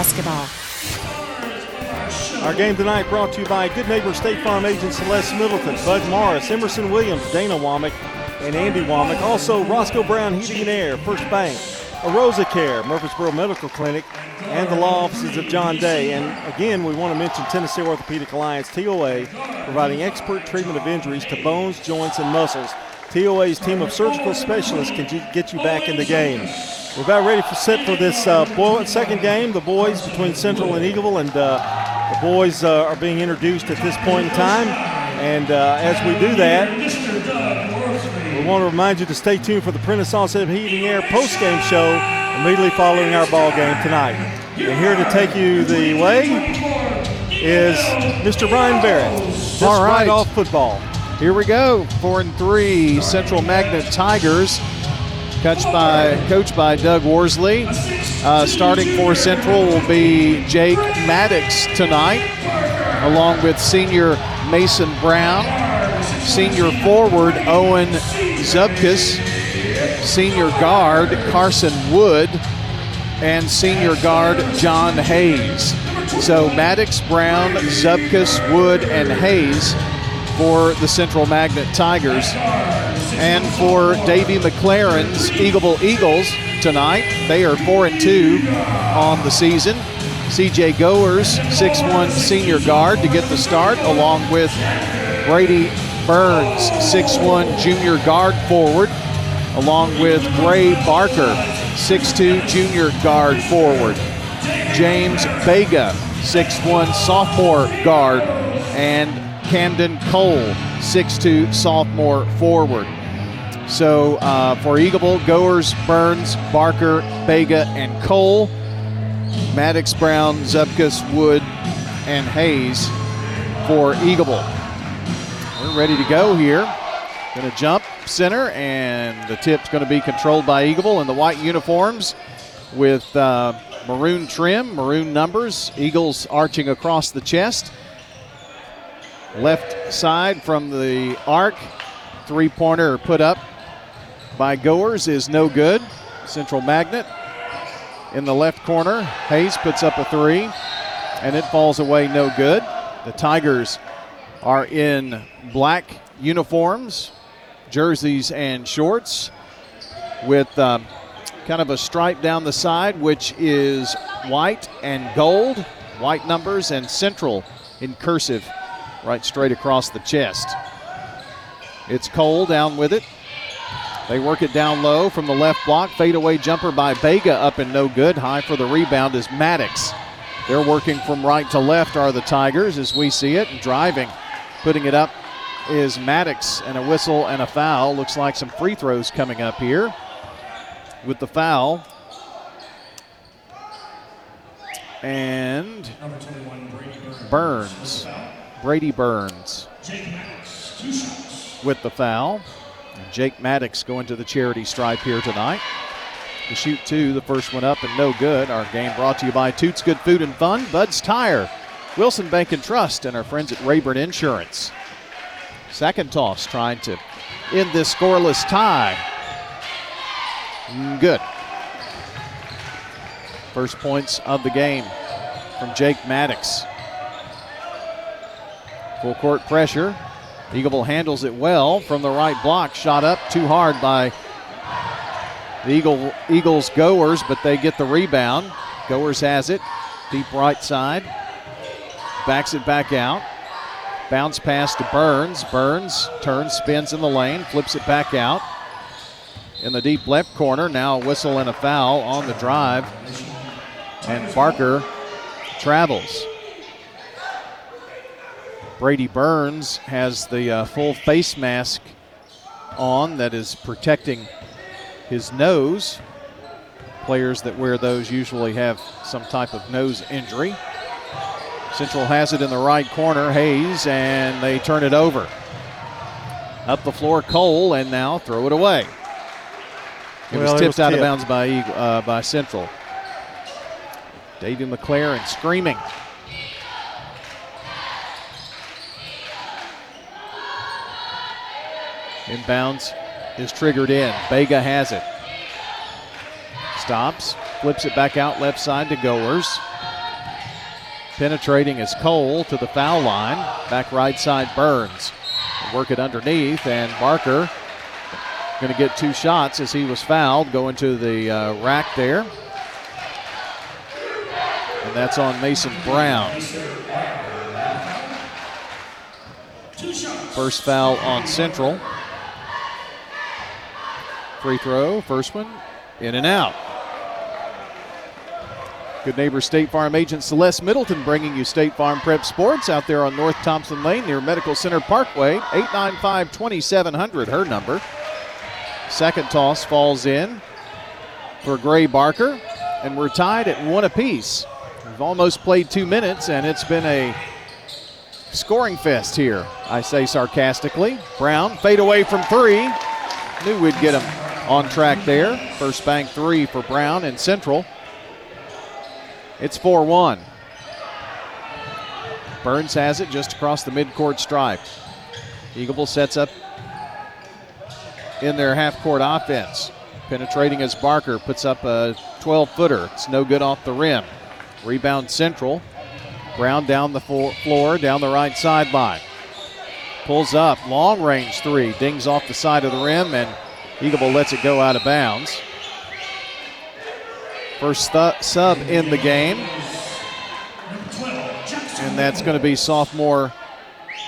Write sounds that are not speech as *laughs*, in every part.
basketball. Our game tonight brought to you by Good Neighbor State Farm agent Celeste Middleton, Bud Morris, Emerson Williams, Dana Womack, and Andy Womack. Also, Roscoe Brown Heating and Air, First Bank, Arosa Care, Murfreesboro Medical Clinic, and the law offices of John Day. And again, we want to mention Tennessee Orthopedic Alliance, TOA, providing expert treatment of injuries to bones, joints, and muscles. TOA's team of surgical specialists can get you back in the game. We're about ready for set for this uh, second game. The boys between Central and Eagleville, and uh, the boys uh, are being introduced at this point in time. And uh, as we do that, we want to remind you to stay tuned for the Prentice Allsup Heating Air post-game show immediately following our ball game tonight. And here to take you the way is Mr. Brian Barrett. Just All right. right off football. Here we go. Four and three, Central Magnet Tigers. Coached by, coached by Doug Worsley. Uh, starting for Central will be Jake Maddox tonight, along with senior Mason Brown, senior forward Owen Zubkus, senior guard Carson Wood, and senior guard John Hayes. So Maddox, Brown, Zubkus, Wood, and Hayes for the Central Magnet Tigers. And for Davy McLaren's Eagleville Eagles tonight, they are 4 and 2 on the season. CJ Goers, 6'1 senior guard to get the start, along with Brady Burns, 6'1 junior guard forward, along with Gray Barker, 6'2 junior guard forward. James Vega, 6'1 sophomore guard, and Camden Cole, 6'2 sophomore forward. So uh, for Eagleville, Goers, Burns, Barker, Vega, and Cole. Maddox, Brown, Zubkus, Wood, and Hayes for Eagleville. We're ready to go here. Going to jump center, and the tip's going to be controlled by Eagleville in the white uniforms with uh, maroon trim, maroon numbers, Eagles arching across the chest. Left side from the arc, three pointer put up by Goers is no good. Central Magnet in the left corner. Hayes puts up a three, and it falls away no good. The Tigers are in black uniforms, jerseys, and shorts with um, kind of a stripe down the side, which is white and gold, white numbers, and central in cursive right straight across the chest. It's Cole down with it. They work it down low from the left block. Fadeaway jumper by Vega up and no good. High for the rebound is Maddox. They're working from right to left are the Tigers as we see it. Driving, putting it up is Maddox and a whistle and a foul. Looks like some free throws coming up here with the foul. And Burns, Brady Burns with the foul. And Jake Maddox going to the charity stripe here tonight. To shoot two, the first one up and no good. Our game brought to you by Toots Good Food and Fun, Bud's Tire, Wilson Bank and Trust, and our friends at Rayburn Insurance. Second toss trying to end this scoreless tie. Mm, Good. First points of the game from Jake Maddox. Full court pressure. Eagleville handles it well from the right block. Shot up too hard by the Eagle, Eagles Goers, but they get the rebound. Goers has it. Deep right side. Backs it back out. Bounce pass to Burns. Burns turns, spins in the lane, flips it back out. In the deep left corner, now a whistle and a foul on the drive. And Barker travels. Brady Burns has the uh, full face mask on that is protecting his nose. Players that wear those usually have some type of nose injury. Central has it in the right corner, Hayes, and they turn it over. Up the floor, Cole, and now throw it away. It Well, was it tipped was out of bounds by uh, by Central. Davey McLaren screaming. Inbounds is triggered in. Vega has it. Stops, flips it back out left side to Goers. Penetrating is Cole to the foul line. Back right side, Burns. Work it underneath, and Barker going to get two shots as he was fouled, going to the uh, rack there. And that's on Mason Brown. First foul on Central. Free throw, first one, in and out. Good neighbor State Farm agent Celeste Middleton bringing you State Farm Prep Sports out there on North Thompson Lane near Medical Center Parkway. 895 2700, her number. Second toss falls in for Gray Barker, and we're tied at one apiece. We've almost played two minutes, and it's been a scoring fest here, I say sarcastically. Brown, fade away from three. Knew we'd get him on track there. First bank three for Brown and Central. It's 4 1. Burns has it just across the midcourt stripe. Eagleville sets up in their half court offense. Penetrating as Barker puts up a 12 footer. It's no good off the rim. Rebound central. Brown down the floor, down the right sideline. Pulls up, long range three, dings off the side of the rim, and Eagleville lets it go out of bounds. First th- sub in the game. And that's going to be sophomore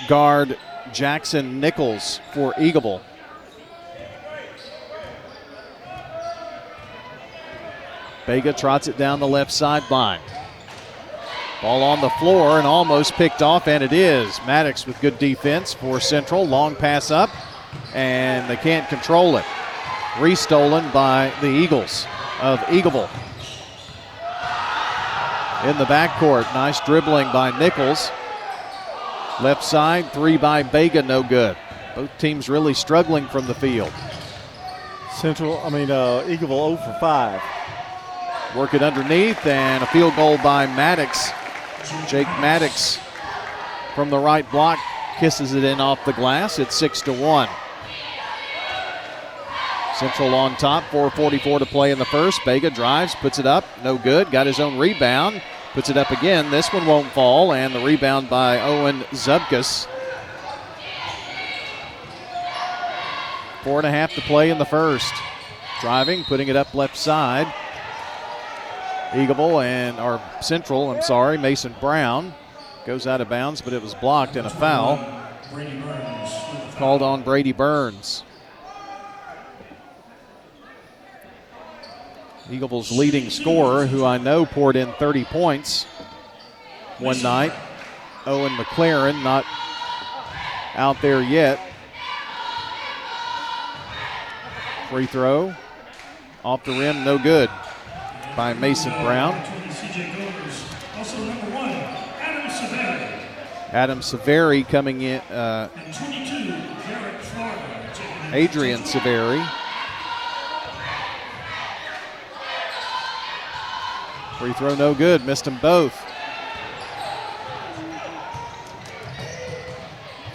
guard Jackson Nichols for Eagleville. Vega trots it down the left sideline. Ball on the floor and almost picked off, and it is. Maddox with good defense for Central. Long pass up, and they can't control it. Restolen by the Eagles of Eagleville in the backcourt. Nice dribbling by Nichols. Left side, three by Vega, no good. Both teams really struggling from the field. Central, I mean, uh, Eagleville 0 for 5. Work it underneath, and a field goal by Maddox. Jake Maddox from the right block kisses it in off the glass. It's 6 to 1. Central on top, 4.44 to play in the first. Vega drives, puts it up, no good. Got his own rebound, puts it up again. This one won't fall, and the rebound by Owen Zubkus. Four and a half to play in the first. Driving, putting it up left side. Eagleville and our Central, I'm sorry, Mason Brown goes out of bounds, but it was blocked and a foul. Called on Brady Burns. Eagles' leading scorer, who I know poured in 30 points one night. Owen McLaren, not out there yet. Free throw. Off the rim, no good by Mason Brown. Adam Severi coming in. Uh, Adrian Severi. Free throw no good. Missed them both.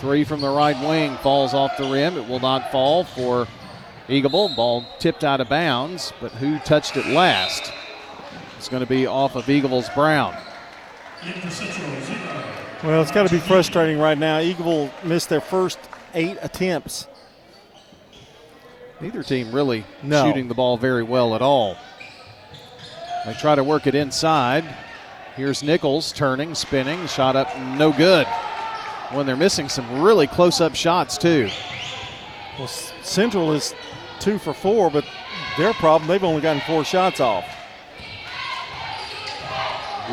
Three from the right wing falls off the rim. It will not fall for Eagleville. Ball tipped out of bounds, but who touched it last? It's going to be off of Eagleville's Brown. Well, it's got to be frustrating right now. Eagleville missed their first eight attempts. Neither team really no. shooting the ball very well at all. They try to work it inside. Here's Nichols turning, spinning, shot up, no good. When they're missing some really close up shots, too. Well, Central is two for four, but their problem, they've only gotten four shots off.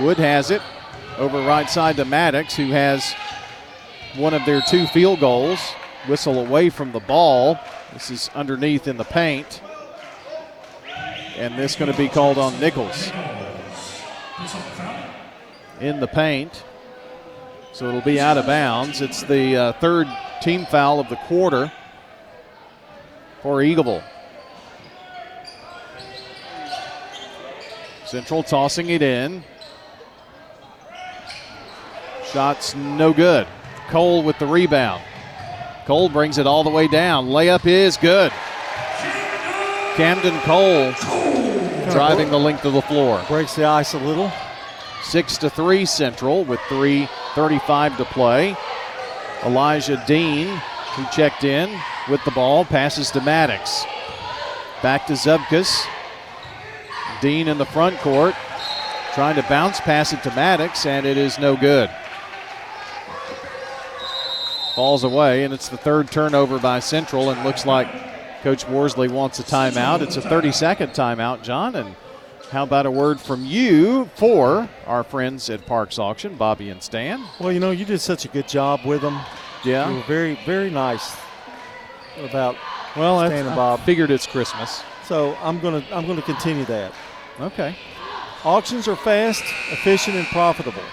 Wood has it over right side to Maddox, who has one of their two field goals. Whistle away from the ball. This is underneath in the paint and this going to be called on Nichols in the paint. So it'll be out of bounds. It's the uh, third team foul of the quarter for Eagleville. Central tossing it in. Shots no good. Cole with the rebound. Cole brings it all the way down. Layup is good. Camden Cole driving the length of the floor. Breaks the ice a little. Six to three Central with 3:35 to play. Elijah Dean, who checked in with the ball, passes to Maddox. Back to Zubkus. Dean in the front court, trying to bounce pass it to Maddox, and it is no good. Falls away, and it's the third turnover by Central, and looks like Coach Worsley wants a timeout. It's a 30 second timeout, John, and how about a word from you for our friends at Parks Auction, Bobby and Stan? Well, you know, you did such a good job with them. Yeah. You were very, very nice about well, Stan and Bob. I figured it's Christmas. So I'm gonna I'm gonna continue that. Okay. Auctions are fast, efficient, and profitable.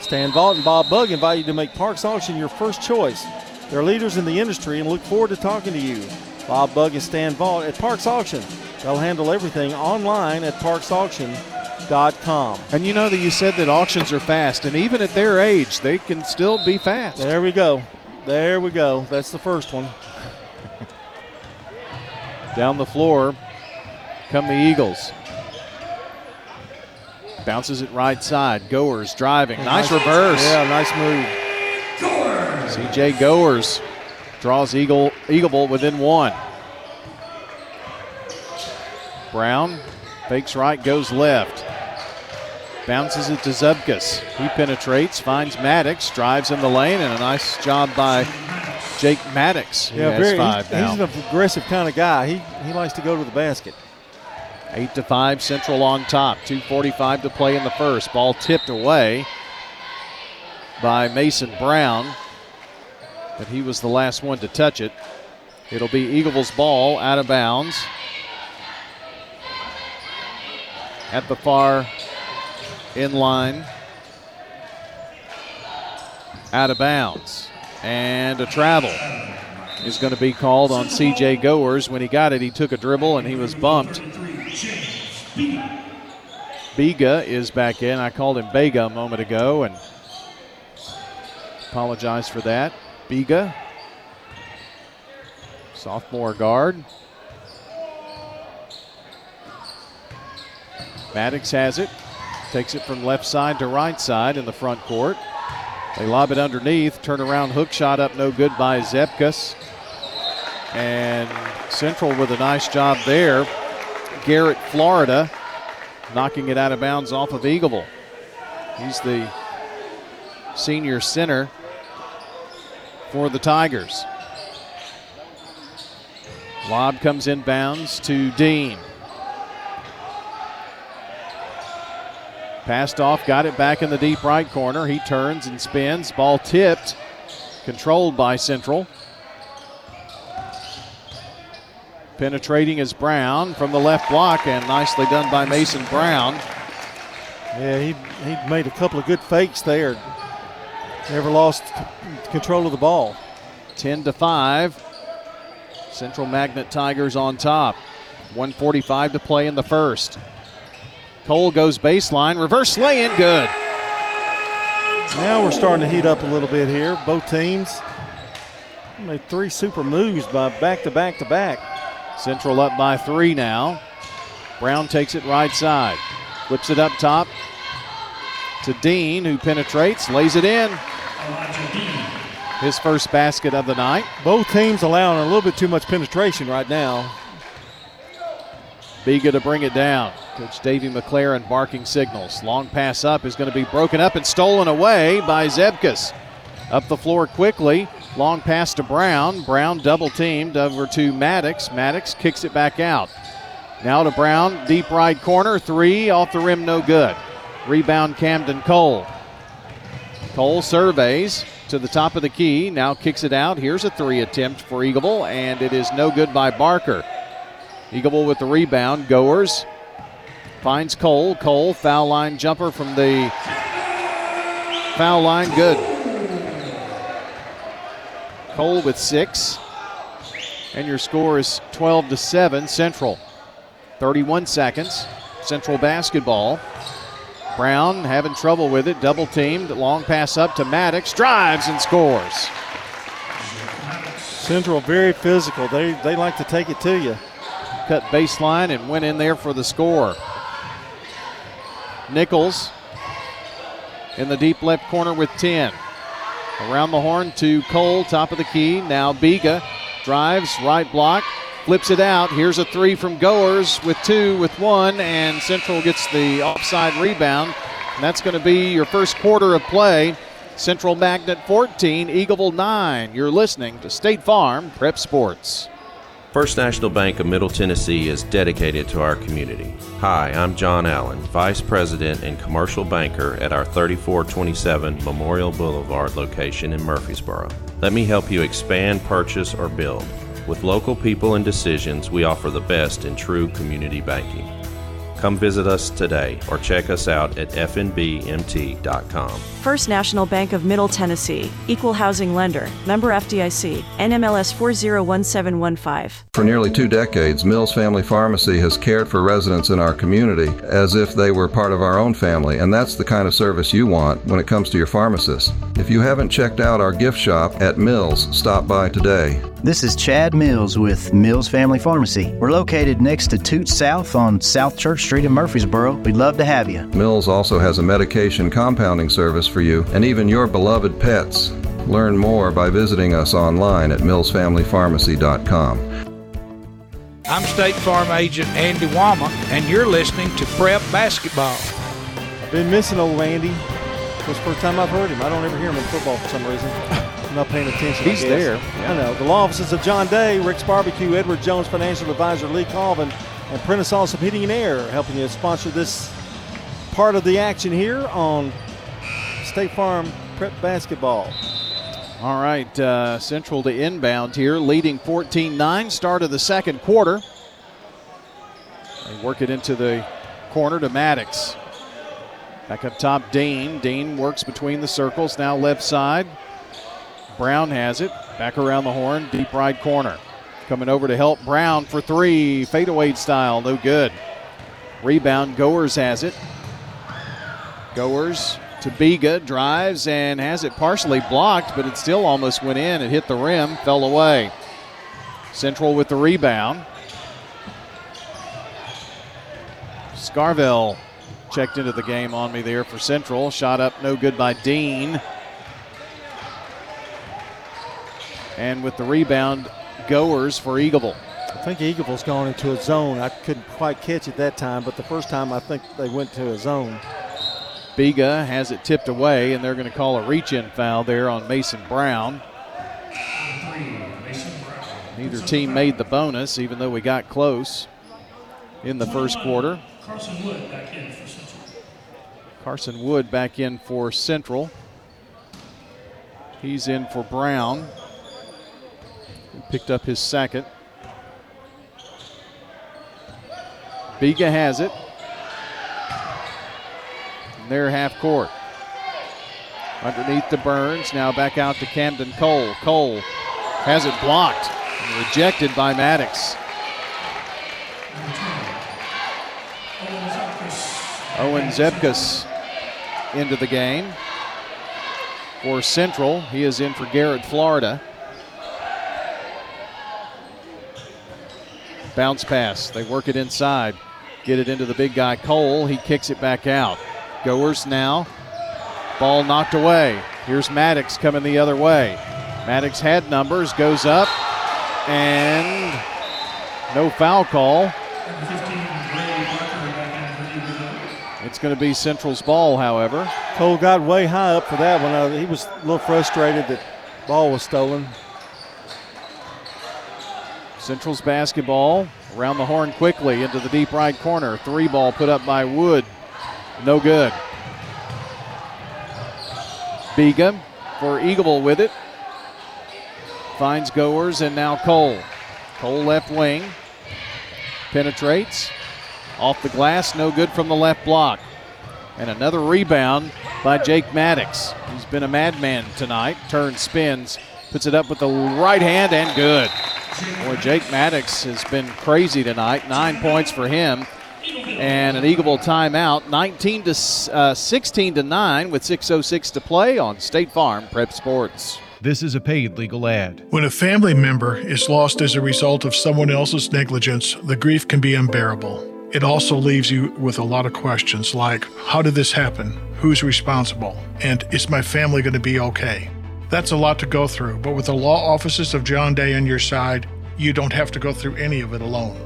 Stan Vaught and Bob Bug invite you to make Parks Auction your first choice. They're leaders in the industry and look forward to talking to you. Bob Bug and Stan Vaught at Parks Auction. They'll handle everything online at parksauction.com. And you know that you said that auctions are fast, and even at their age, they can still be fast. There we go. There we go. That's the first one. Down the floor come the Eagles. Bounces it right side. Goers driving. Nice, nice reverse. Yeah, nice move. CJ Goers draws Eagle Eagle within one. Brown fakes right, goes left. Bounces it to Zubkus. He penetrates, finds Maddox, drives in the lane, and a nice job by Jake Maddox. yeah, very, he's, he's, an aggressive kind of guy. He he likes to go to the basket. Eight to five, Central on top. 2:45 to play in the first. Ball tipped away by Mason Brown, but he was the last one to touch it. It'll be Eagles' ball out of bounds at the far in line, out of bounds, and a travel is going to be called on CJ Goers. When he got it, he took a dribble and he was bumped. Biga is back in. I called him Vega a moment ago and apologize for that. Biga, sophomore guard. Maddox has it. Takes it from left side to right side in the front court. They lob it underneath. Turnaround hook shot up, no good by Zubkus. And Central with a nice job there. Garrett, Florida, knocking it out of bounds off of Eagleville. He's the senior center for the Tigers. Lob comes in bounds to Dean. Passed off, got it back in the deep right corner. He turns and spins. Ball tipped, controlled by Central. Penetrating is Brown from the left block, and nicely done by Mason Brown. Yeah, he, he made a couple of good fakes there. Never lost control of the ball. 10 to 5. Central Magnet Tigers on top. 145 to play in the first. Cole goes baseline, reverse lay in, good. Now we're starting to heat up a little bit here. Both teams made three super moves by back to back to back. Central up by three now. Brown takes it right side, whips it up top to Dean, who penetrates, lays it in. His first basket of the night. Both teams allowing a little bit too much penetration right now. Biga to bring it down. Coach Davey McLaren barking signals. Long pass up is going to be broken up and stolen away by Zubkus. Up the floor quickly. Long pass to Brown. Brown double teamed over to Maddox. Maddox kicks it back out. Now to Brown. Deep right corner. Three off the rim, no good. Rebound Camden Cole. Cole surveys to the top of the key. Now kicks it out. Here's a three attempt for Eagleville, and it is no good by Barker. Eagleville with the rebound. Goers finds Cole. Cole, foul line jumper from the foul line. Good. Cole with six. And your score is 12 to 7 Central. 31 seconds. Central basketball. Brown having trouble with it. Double teamed. Long pass up to Maddox. Drives and scores. Central very physical. They they like to take it to you cut baseline and went in there for the score. Nichols in the deep left corner with 10. Around the horn to Cole, top of the key. Now Biga drives, right block, flips it out. Here's a three from Goers with two, with one, and Central gets the offside rebound. And that's going to be your first quarter of play. Central Magnet 14, Eagleville 9. You're listening to State Farm Prep Sports. First National Bank of Middle Tennessee is dedicated to our community. Hi, I'm John Allen, Vice President and Commercial Banker at our 3427 Memorial Boulevard location in Murfreesboro. Let me help you expand, purchase, or build. With local people and decisions, we offer the best in true community banking. Come visit us today or check us out at fnbmt.com. First National Bank of Middle Tennessee, Equal Housing Lender, member FDIC, NMLS 401715. For nearly two decades, Mills Family Pharmacy has cared for residents in our community as if they were part of our own family, and that's the kind of service you want when it comes to your pharmacist. If you haven't checked out our gift shop at Mills, stop by today. This is Chad Mills with Mills Family Pharmacy. We're located next to Toots South on South Church Street in Murfreesboro. We'd love to have you. Mills also has a medication compounding service for you and even your beloved pets. Learn more by visiting us online at millsfamilypharmacy.com. I'm State Farm Agent Andy Womack, and you're listening to Prep Basketball. I've been missing old Andy. It's the first time I've heard him. I don't ever hear him in football for some reason. I'm not paying attention. He's there. Yeah. I know. The law offices of John Day, Rick's Barbecue, Edward Jones Financial Advisor Lee Colvin, and Prentice Allsup Heating and Air helping you sponsor this part of the action here on State Farm Prep Basketball. All right, uh, Central to inbound here, leading 14 9, start of the second quarter. They work it into the corner to Maddox. Back up top, Dane. Dane works between the circles, now left side. Brown has it. Back around the horn, deep right corner. Coming over to help Brown for three, fadeaway style, no good. Rebound, Goers has it. Goers to Biga, drives and has it partially blocked, but it still almost went in. It hit the rim, fell away. Central with the rebound. Scarvell checked into the game on me there for Central. Shot up, no good by Dean. And with the rebound, Goers for Eagleville. I think Eagleville's gone into a zone. I couldn't quite catch it that time, but the first time I think they went to a zone. Biga has it tipped away, and they're going to call a reach in foul there on Mason Brown. Neither team made the bonus, even though we got close in the first quarter. Carson Wood back in for Central. Carson Wood back in for Central. He's in for Brown. Picked up his second. Biga has it. And they're half court. Underneath the Burns, now back out to Camden Cole. Cole has it blocked and rejected by Maddox. Owen Zubkus into the game for Central. He is in for Garrett, Florida. Bounce pass. They work it inside. Get it into the big guy Cole. He kicks it back out. Goers now. Ball knocked away. Here's Maddox coming the other way. Maddox had numbers, goes up, and no foul call. It's going to be Central's ball, however. Cole got way high up for that one. Uh, he was a little frustrated that ball was stolen. Central's basketball around the horn quickly into the deep right corner. Three ball put up by Wood. No good. Biga for Eagleville with it. Finds Goers and now Cole. Cole left wing. Penetrates. Off the glass, no good from the left block. And another rebound by Jake Maddox. He's been a madman tonight. Turns, spins, puts it up with the right hand and good. Boy, Jake Maddox has been crazy tonight. Nine points for him. And an Eagleville timeout, 19 to uh, 16 to 9 with 6:06 to play on State Farm Prep Sports. This is a paid legal ad. When a family member is lost as a result of someone else's negligence, the grief can be unbearable. it also leaves you with a lot of questions like how did this happen? Who's responsible? And is my family going to be okay? That's a lot to go through, but with the law offices of John Day on your side, you don't have to go through any of it alone.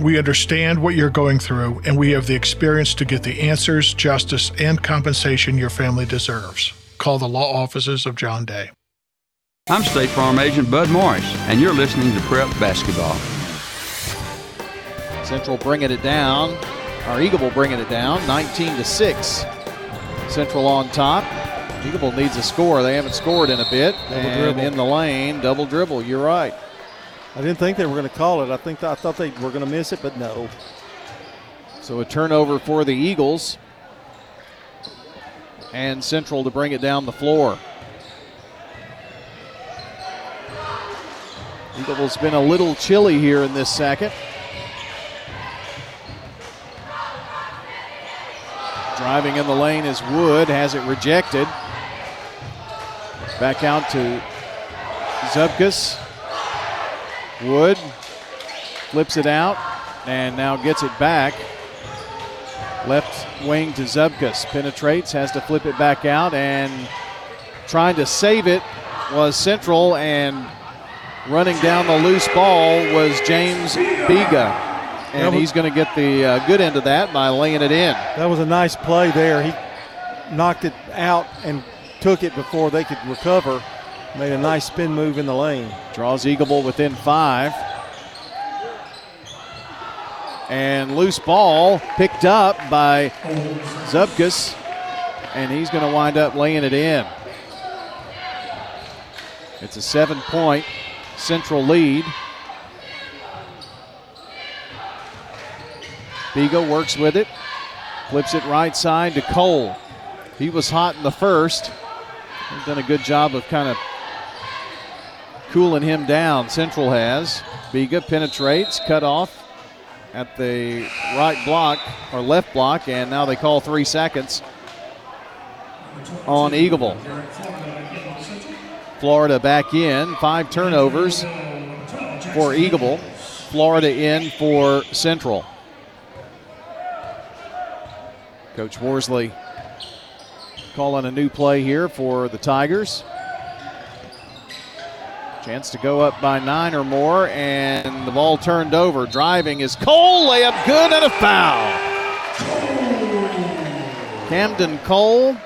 We understand what you're going through, and we have the experience to get the answers, justice, and compensation your family deserves. Call the law offices of John Day. I'm State Farm Agent Bud Morris, and you're listening to Prep Basketball. Central bringing it down. Our Eagleville bringing it down, 19 to 6. Central on top. Eagleville needs a score. They haven't scored in a bit. Double and dribble. in the lane, double dribble. You're right. I didn't think they were going to call it. I think I thought they were going to miss it, but no. So a turnover for the Eagles. And Central to bring it down the floor. Eagleville's been a little chilly here in this second. Driving in the lane is Wood, has it rejected. Back out to Zubkus. Wood flips it out and now gets it back. Left wing to Zubkus. Penetrates, has to flip it back out, and trying to save it was Central, and running down the loose ball was James Biga. And he's going to get the uh, good end of that by laying it in. That was a nice play there. He knocked it out and took it before they could recover. Made a nice spin move in the lane. Draws Eagleville within five. And loose ball picked up by Zubkus, and he's going to wind up laying it in. It's a seven point central lead. Biga works with it, flips it right side to Cole. He was hot in the first. He's done a good job of kind of cooling him down. Central has. Biga penetrates, cut off at the right block or left block, and now they call three seconds on Eagleville. Florida back in, five turnovers for Eagleville. Florida in for Central. Coach Worsley calling a new play here for the Tigers. Chance to go up by nine or more, and the ball turned over. Driving is Cole, layup good, and a foul. Camden Cole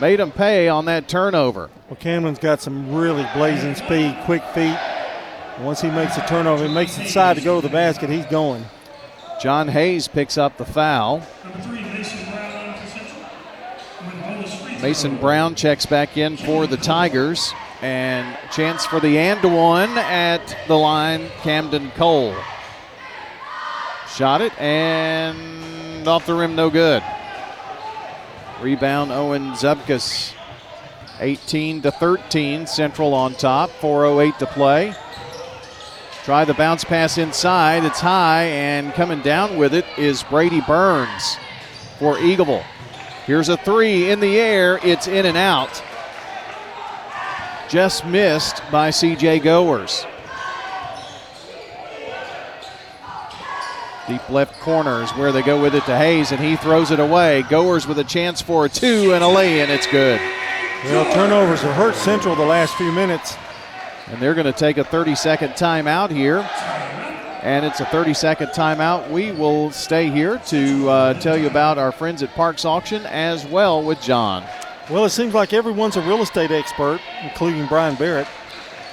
made him pay on that turnover. Well, Camden's got some really blazing speed, quick feet. Once he makes a turnover, he makes the side to go to the basket, he's going. John Hayes picks up the foul. Number three, Mason Brown for Central. With bonus free throw. Mason Brown checks back in for the Tigers. And chance for the and one at the line, Camden Cole. Shot it and off the rim, no good. Rebound, Owen Zubkus. 18 to 13, Central on top. 4.08 to play. Try the bounce pass inside. It's high, and coming down with it is Brady Burns for Eagleville. Here's a three in the air. It's in and out. Just missed by CJ Goers. Deep left corner is where they go with it to Hayes, and he throws it away. Goers with a chance for a two and a lay in. It's good. Well, turnovers have hurt Central the last few minutes. And they're going to take a 30 second timeout here. And it's a 30 second timeout. We will stay here to uh, tell you about our friends at Parks Auction as well with John. Well, it seems like everyone's a real estate expert, including Brian Barrett.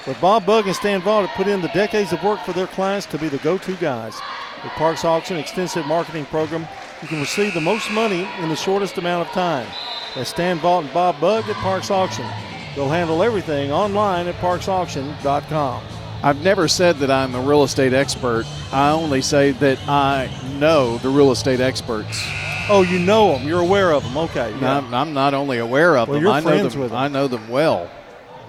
But Bob Bug and Stan Vaught have put in the decades of work for their clients to be the go to guys. With Parks Auction Extensive Marketing Program, you can receive the most money in the shortest amount of time. That's Stan Vaught and Bob Bug at Parks Auction. They'll handle everything online at parksauction.com. I've never said that I'm a real estate expert. I only say that I know the real estate experts. Oh, you know them. You're aware of them. Okay. Yeah. I'm, I'm, not only aware of well, them, you're I know friends them. with them. I know them well.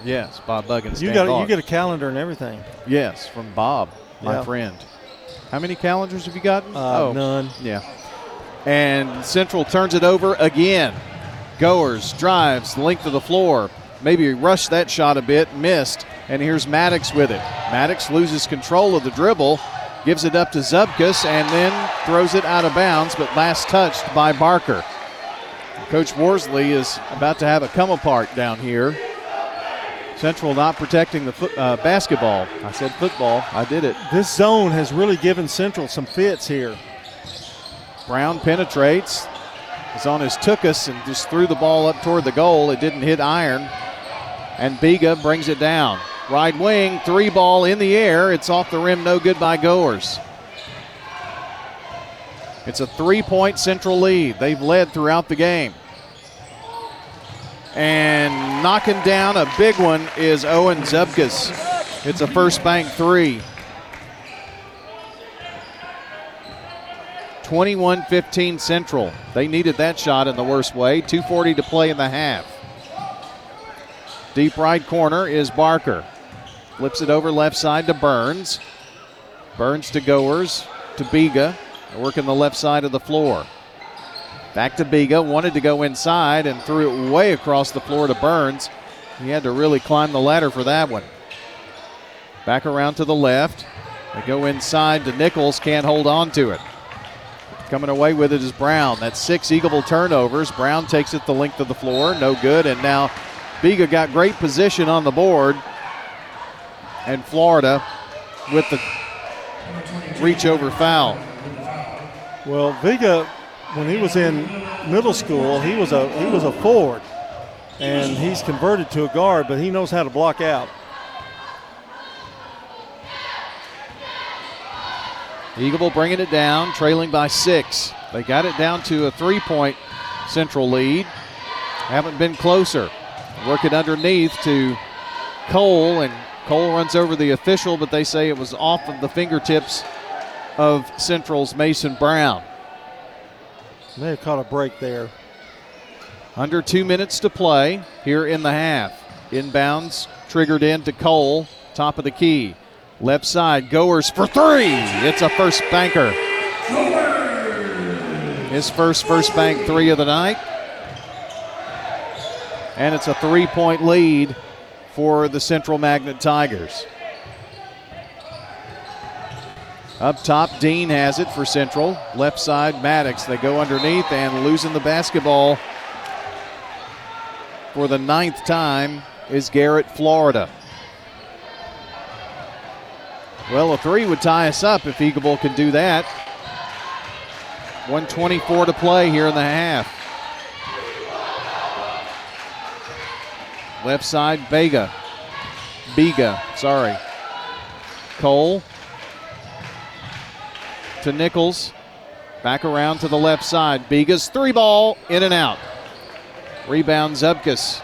Yes, Bob Buggins. you got you get a calendar and everything. Yes, from Bob, my Yeah. friend. How many calendars have you gotten? Uh, oh, None. Yeah. And Central turns it over again. Goers drives length of the floor. Maybe rushed that shot a bit, missed. And here's Maddox with it. Maddox loses control of the dribble gives it up to Zubkus and then throws it out of bounds, but last touched by Barker. Coach Worsley is about to have a come apart down here. Central not protecting the foot, uh, basketball. I said football. I did it. This zone has really given Central some fits here. Brown penetrates. Is on his tookus and just threw the ball up toward the goal. It didn't hit iron. And Biga brings it down. Right wing, three ball in the air. It's off the rim, no good by Goers. It's a three point Central lead. They've led throughout the game. And knocking down a big one is Owen Zubkus. It's a first bank three. 21 15 Central. They needed that shot in the worst way. 2.40 to play in the half. Deep right corner is Barker. Flips it over left side to Burns. Burns to Goers to Biga. Working the left side of the floor. Back to Biga. Wanted to go inside and threw it way across the floor to Burns. He had to really climb the ladder for that one. Back around to the left. They go inside to Nichols. Can't hold on to it. Coming away with it is Brown. That's six Eagleville turnovers. Brown takes it the length of the floor. No good. And now Biga got great position on the board. And Florida with the reach over foul. Well, Vega, when he was in middle school, he was a he was a forward, and he's converted to a guard, but he knows how to block out. Eagleville bringing it down, trailing by six. They got it down to a three point central lead. Haven't been closer. Working underneath to Cole, and Cole runs over the official, but they say it was off of the fingertips of Central's Mason Brown. May have caught a break there. Under two minutes to play here in the half. Inbounds triggered in to Cole, top of the key. Left side, Goers for three. It's a first banker. His first first bank three of the night. And it's a three point lead for the Central Magnet Tigers. Up top, Dean has it for Central. Left side, Maddox. They go underneath and losing the basketball for the ninth time is Garrett Florida. Well, a three would tie us up if Eagleville can do that. 124 to play here in the half. Left side, Vega. Biga, sorry. Cole to Nichols. Back around to the left side. Biga's three ball, in and out. Rebound Zubkus.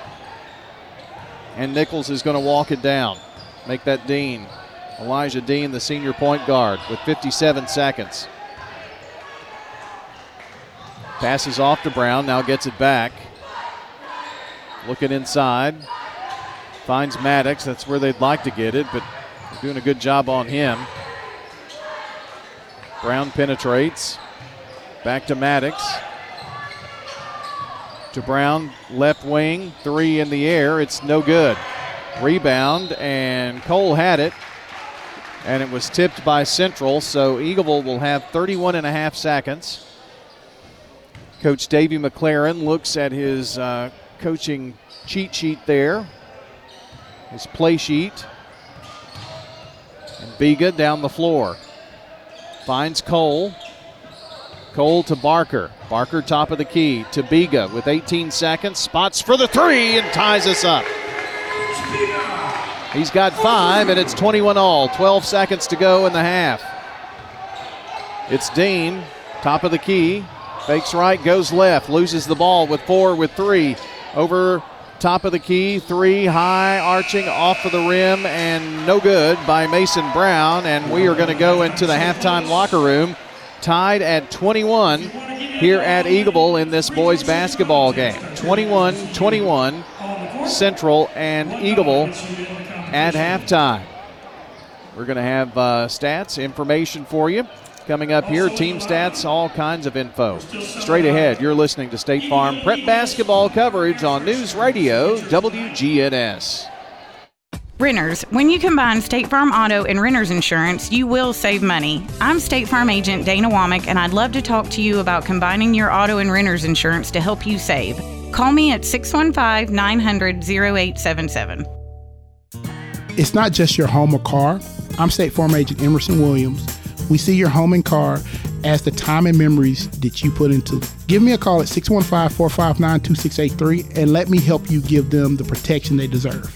And Nichols is going to walk it down. Make that Dean. Elijah Dean, the senior point guard, with 57 seconds. Passes off to Brown, now gets it back. Looking inside. Finds Maddox. That's where they'd like to get it, but doing a good job on him. Brown penetrates. Back to Maddox. To Brown, left wing, three in the air. It's no good. Rebound, and Cole had it. And it was tipped by Central, so Eagleville will have 31 and a half seconds. Coach Davey McLaren looks at his uh, coaching cheat sheet there, his play sheet. And Biga down the floor. Finds Cole. Cole to Barker. Barker top of the key to Biga with 18 seconds. Spots for the three and ties us up. He's got five, and it's 21 all. 12 seconds to go in the half. It's Dean, top of the key. Fakes right, goes left, loses the ball with four, with three. Over top of the key, three high, arching off of the rim, and no good by Mason Brown. And we are going to go into the halftime locker room, tied at 21 here at Eagleville in this boys basketball game. 21 21, Central and Eagleville at halftime. We're going to have uh, stats, information for you coming up here. Team stats, all kinds of info. Straight ahead, you're listening to State Farm Prep Basketball coverage on News Radio WGNS. Renters, when you combine State Farm Auto and Renters Insurance, you will save money. I'm State Farm agent Dana Womack, and I'd love to talk to you about combining your auto and renters insurance to help you save. Call me at 615 900 0877. It's not just your home or car. I'm State Farm agent Emerson Williams. We see your home and car as the time and memories that you put into it. Give me a call at 615 459 2683 and let me help you give them the protection they deserve.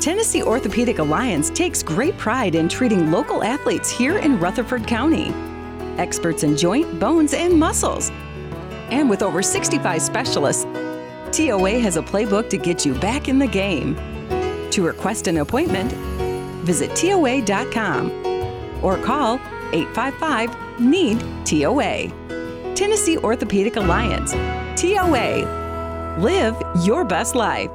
Tennessee Orthopedic Alliance takes great pride in treating local athletes here in Rutherford County. Experts in joint, bones, and muscles. And with over 65 specialists, TOA has a playbook to get you back in the game. To request an appointment, visit TOA.com or call 855 NEED TOA. Tennessee Orthopedic Alliance. TOA. Live your best life.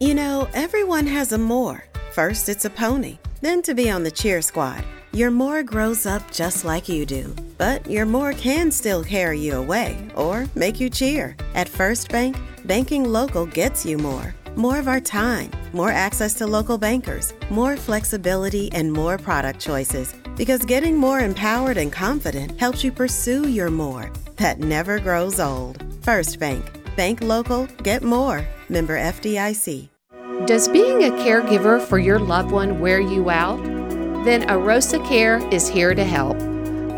You know, everyone has a more. First, it's a pony, then to be on the cheer squad. Your more grows up just like you do, but your more can still carry you away or make you cheer. At First Bank, banking local gets you more. More of our time, more access to local bankers, more flexibility, and more product choices. Because getting more empowered and confident helps you pursue your more that never grows old. First Bank. Bank local, get more. Member FDIC. Does being a caregiver for your loved one wear you out? Then Arosa Care is here to help.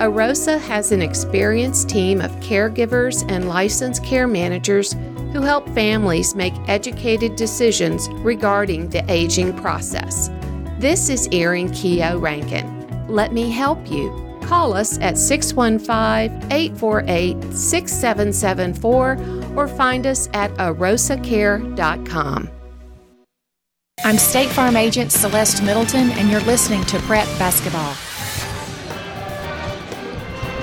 Arosa has an experienced team of caregivers and licensed care managers who help families make educated decisions regarding the aging process. This is Erin Keogh Rankin. Let me help you. Call us at 615 848 6774 or find us at arosacare.com. I'm State Farm Agent Celeste Middleton, and you're listening to Prep Basketball.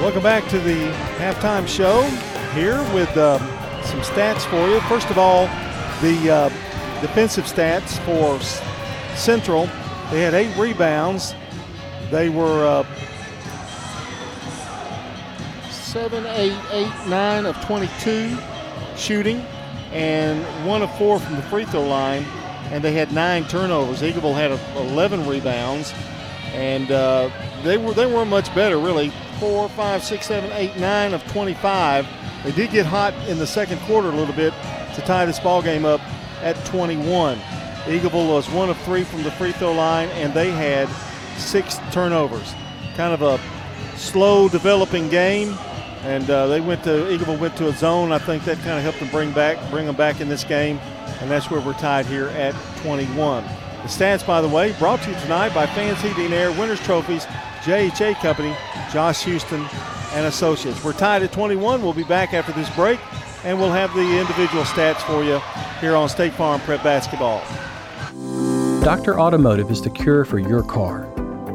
Welcome back to the halftime show here with uh, some stats for you. First of all, the uh, defensive stats for Central. They had eight rebounds. They were uh, seven, eight, eight, nine of 22 shooting, and one of four from the free throw line. And they had nine turnovers. Eagleville had 11 rebounds, and uh, they were they weren't much better really. Four, five, six, seven, eight, nine of 25. They did get hot in the second quarter a little bit to tie this ball game up at 21. Eagleville was one of three from the free throw line, and they had six turnovers. Kind of a slow developing game, and uh, they went to Eagleville went to a zone. I think that kind of helped them bring back bring them back in this game, and that's where we're tied here at 21. The stats, by the way, brought to you tonight by Fans Heating Air Winners Trophies, JHA Company, Josh Houston and Associates. We're tied at 21. We'll be back after this break, and we'll have the individual stats for you here on State Farm Prep Basketball. Dr. Automotive is the cure for your car.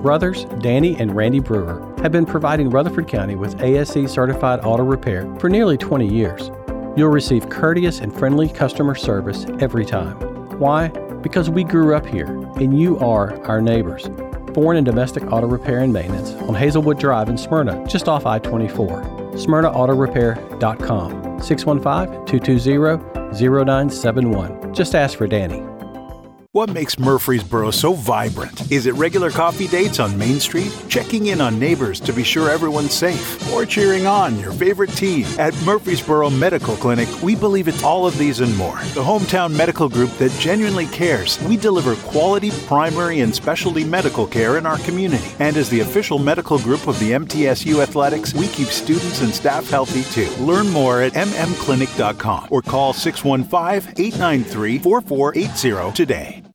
Brothers Danny and Randy Brewer have been providing Rutherford County with ASE certified auto repair for nearly 20 years. You'll receive courteous and friendly customer service every time. Why? Because we grew up here and you are our neighbors. Foreign and domestic auto repair and maintenance on Hazelwood Drive in Smyrna, just off I 24. SmyrnaAutorepair.com 615 220 0971. Just ask for Danny. What makes Murfreesboro so vibrant? Is it regular coffee dates on Main Street? Checking in on neighbors to be sure everyone's safe? Or cheering on your favorite team? At Murfreesboro Medical Clinic, we believe it's all of these and more. The hometown medical group that genuinely cares. We deliver quality primary and specialty medical care in our community. And as the official medical group of the MTSU Athletics, we keep students and staff healthy too. Learn more at mmclinic.com or call 615 893 4480 today.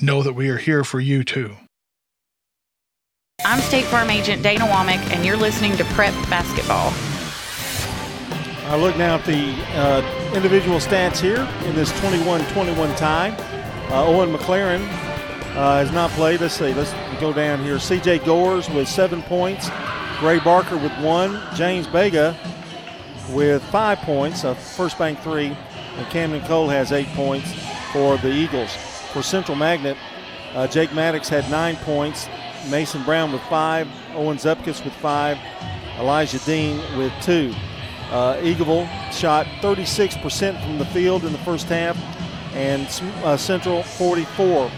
know that we are here for you too. I'm State Farm Agent Dana Womack, and you're listening to Prep Basketball. I look now at the uh, individual stats here in this 21-21 tie. Uh, Owen McLaren uh, has not played. Let's see. Let's go down here. C.J. Goers with seven points. Gray Barker with one. James Vega with five points, a first bank three. And Camden Cole has eight points for the Eagles. For Central Magnet, uh, Jake Maddox had nine points. Mason Brown with five. Owen Zubkus with five. Elijah Dean with two. Uh, Eagleville shot 36% from the field in the first half, and uh, Central 44%.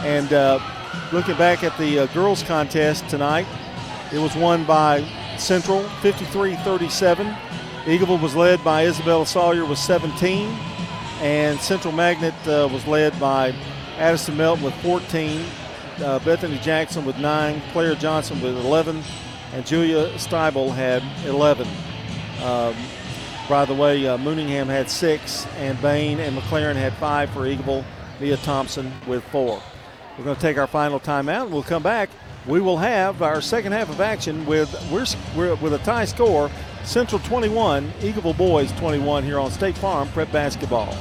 And uh, looking back at the uh, girls' contest tonight, it was won by Central 53 37. Eagleville was led by Isabella Sawyer with 17, and Central Magnet uh, was led by Addison Melton with 14, uh, Bethany Jackson with 9, Claire Johnson with 11, and Julia Steibel had 11. Um, by the way, uh, Mooningham had six, and Bain and McLaren had five for Eagleville. Mia Thompson with four. We're going to take our final timeout. We'll come back. We will have our second half of action with we're, we're with a tie score: Central 21, Eagleville Boys 21 here on State Farm Prep Basketball.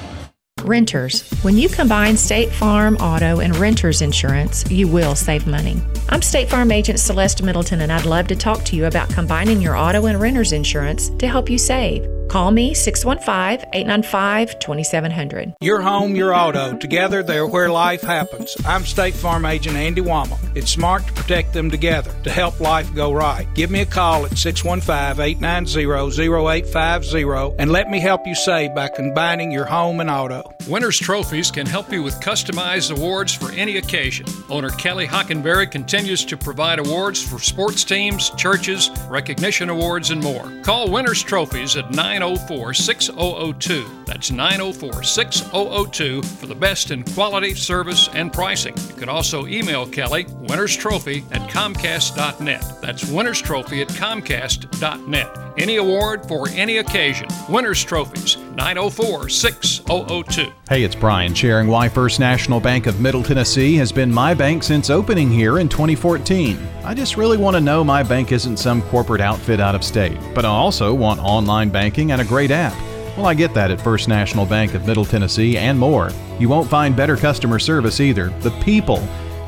Renters. When you combine State Farm, auto, and renters insurance, you will save money. I'm State Farm agent Celeste Middleton, and I'd love to talk to you about combining your auto and renters insurance to help you save. Call me 615 895 2700. Your home, your auto. Together, they're where life happens. I'm State Farm Agent Andy Womack. It's smart to protect them together to help life go right. Give me a call at 615 890 0850 and let me help you save by combining your home and auto. Winners Trophies can help you with customized awards for any occasion. Owner Kelly Hockenberry continues to provide awards for sports teams, churches, recognition awards, and more. Call Winners Trophies at 904 6002. That's 904 6002 for the best in quality, service, and pricing. You can also email Kelly, Winners Trophy at Comcast.net. That's Winners Trophy at Comcast.net. Any award for any occasion. Winners Trophies, 904 6002. Hey, it's Brian sharing why First National Bank of Middle Tennessee has been my bank since opening here in 2014. I just really want to know my bank isn't some corporate outfit out of state, but I also want online banking and a great app. Well, I get that at First National Bank of Middle Tennessee and more. You won't find better customer service either. The people.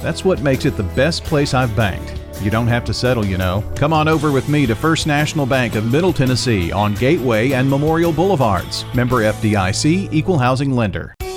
That's what makes it the best place I've banked. You don't have to settle, you know. Come on over with me to First National Bank of Middle Tennessee on Gateway and Memorial Boulevards. Member FDIC, Equal Housing Lender.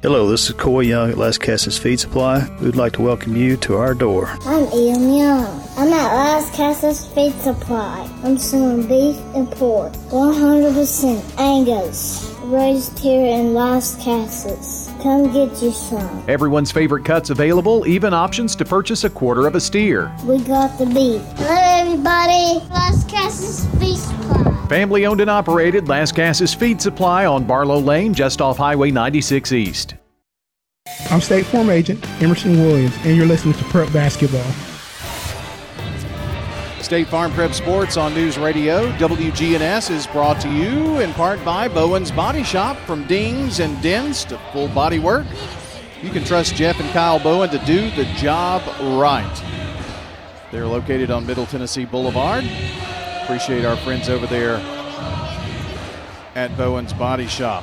Hello, this is Coy Young at Lascassas Feed Supply. We'd like to welcome you to our door. I'm Ian Young. I'm at Lascassas Feed Supply. I'm selling beef and pork, 100% Angus, raised here in Lascassas. Come get you some. Everyone's favorite cuts available, even options to purchase a quarter of a steer. We got the beef. Hello, everybody. Lascassas Feed Supply. Family owned and operated Lascassas Feed Supply on Barlow Lane, just off Highway 96 East. I'm State Farm Agent Emerson Williams, and you're listening to Prep Basketball. State Farm Prep Sports on News Radio. WGNS is brought to you in part by Bowen's Body Shop. From dings and dents to full body work, you can trust Jeff and Kyle Bowen to do the job right. They're located on Middle Tennessee Boulevard. Appreciate our friends over there at Bowen's Body Shop.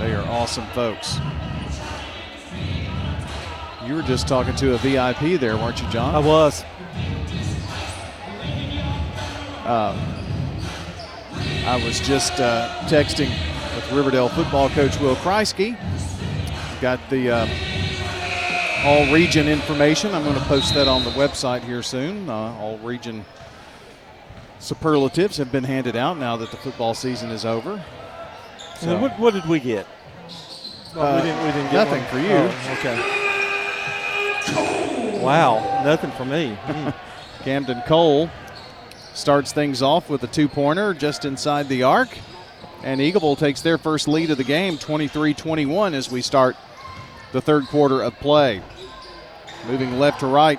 They are awesome folks. You were just talking to a VIP there, weren't you, John? I was. Uh, I was just uh, texting with Riverdale football coach Will Kreisky. got the uh, all region information. I'm going to post that on the website here soon. Uh, all region superlatives have been handed out now that the football season is over. So, what, what, did we get? Well, we didn't, we didn't get nothing one. for you. Oh, okay. Wow, nothing for me. Mm. *laughs* Camden Cole starts things off with a two pointer just inside the arc. And Eagleville takes their first lead of the game, 23 21, as we start the third quarter of play. Moving left to right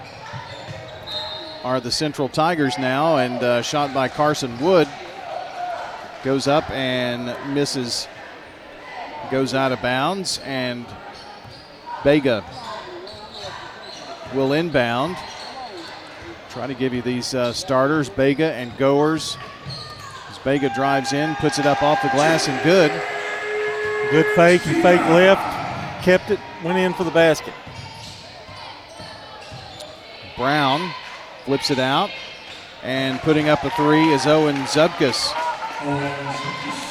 are the Central Tigers now, and uh, shot by Carson Wood goes up and misses, goes out of bounds, and Vega will inbound. Try to give you these uh, starters, Vega and Goers. As Vega drives in, puts it up off the glass, and good. Good fake. He fake left, kept it, went in for the basket. Brown flips it out, and putting up a three is Owen Zubkus.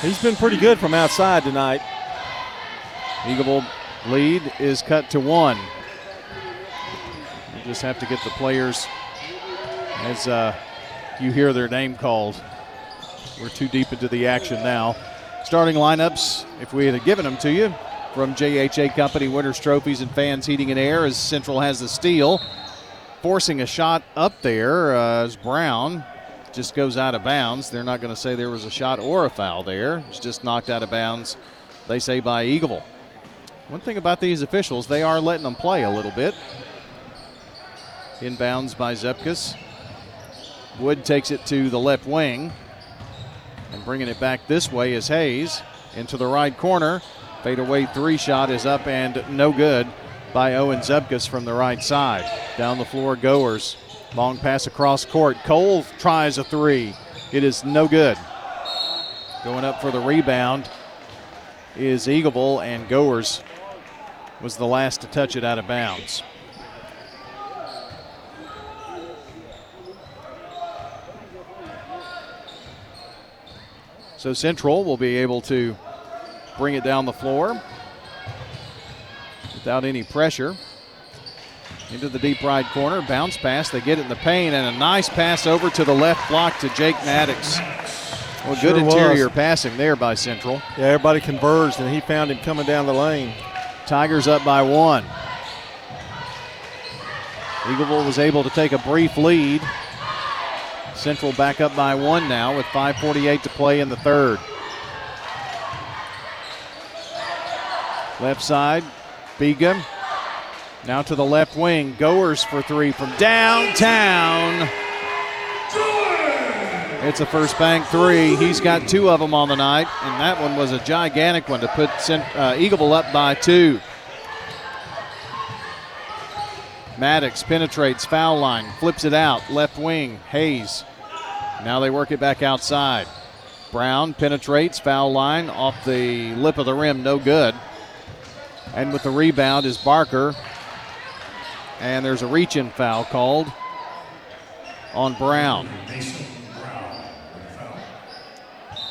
He's been pretty good from outside tonight. Eagleville lead is cut to one. You just have to get the players as uh, you hear their name called. We're too deep into the action now. Starting lineups, if we had given them to you, from JHA Company Winners Trophies and Fans Heating and Air, as Central has the steal. Forcing a shot up there uh, as Brown just goes out of bounds. They're not going to say there was a shot or a foul there. It's just knocked out of bounds, they say, by Eagle. One thing about these officials, they are letting them play a little bit. Inbounds by Zubkus. Wood takes it to the left wing. And bringing it back this way is Hayes into the right corner. Fadeaway three shot is up and no good by Owen Zubkus from the right side. Down the floor, Goers. Long pass across court. Cole tries a three. It is no good. Going up for the rebound is Eagleville, and Goers was the last to touch it out of bounds. So Central will be able to bring it down the floor without any pressure. Into the deep right corner, bounce pass. They get it in the paint, and a nice pass over to the left block to Jake Maddox. Well, sure good interior was. passing there by Central. Yeah, everybody converged, and he found him coming down the lane. Tigers up by one. Eagleville was able to take a brief lead. Central back up by one now with 5.48 to play in the third. Left side, Vega. Now to the left wing. Goers for three from downtown. It's a first bank three. He's got two of them on the night, and that one was a gigantic one to put uh, Eagleville up by two. Maddox penetrates foul line, flips it out, left wing. Hayes now they work it back outside. Brown penetrates foul line off the lip of the rim, no good. And with the rebound is Barker. And there's a reach in foul called on Brown.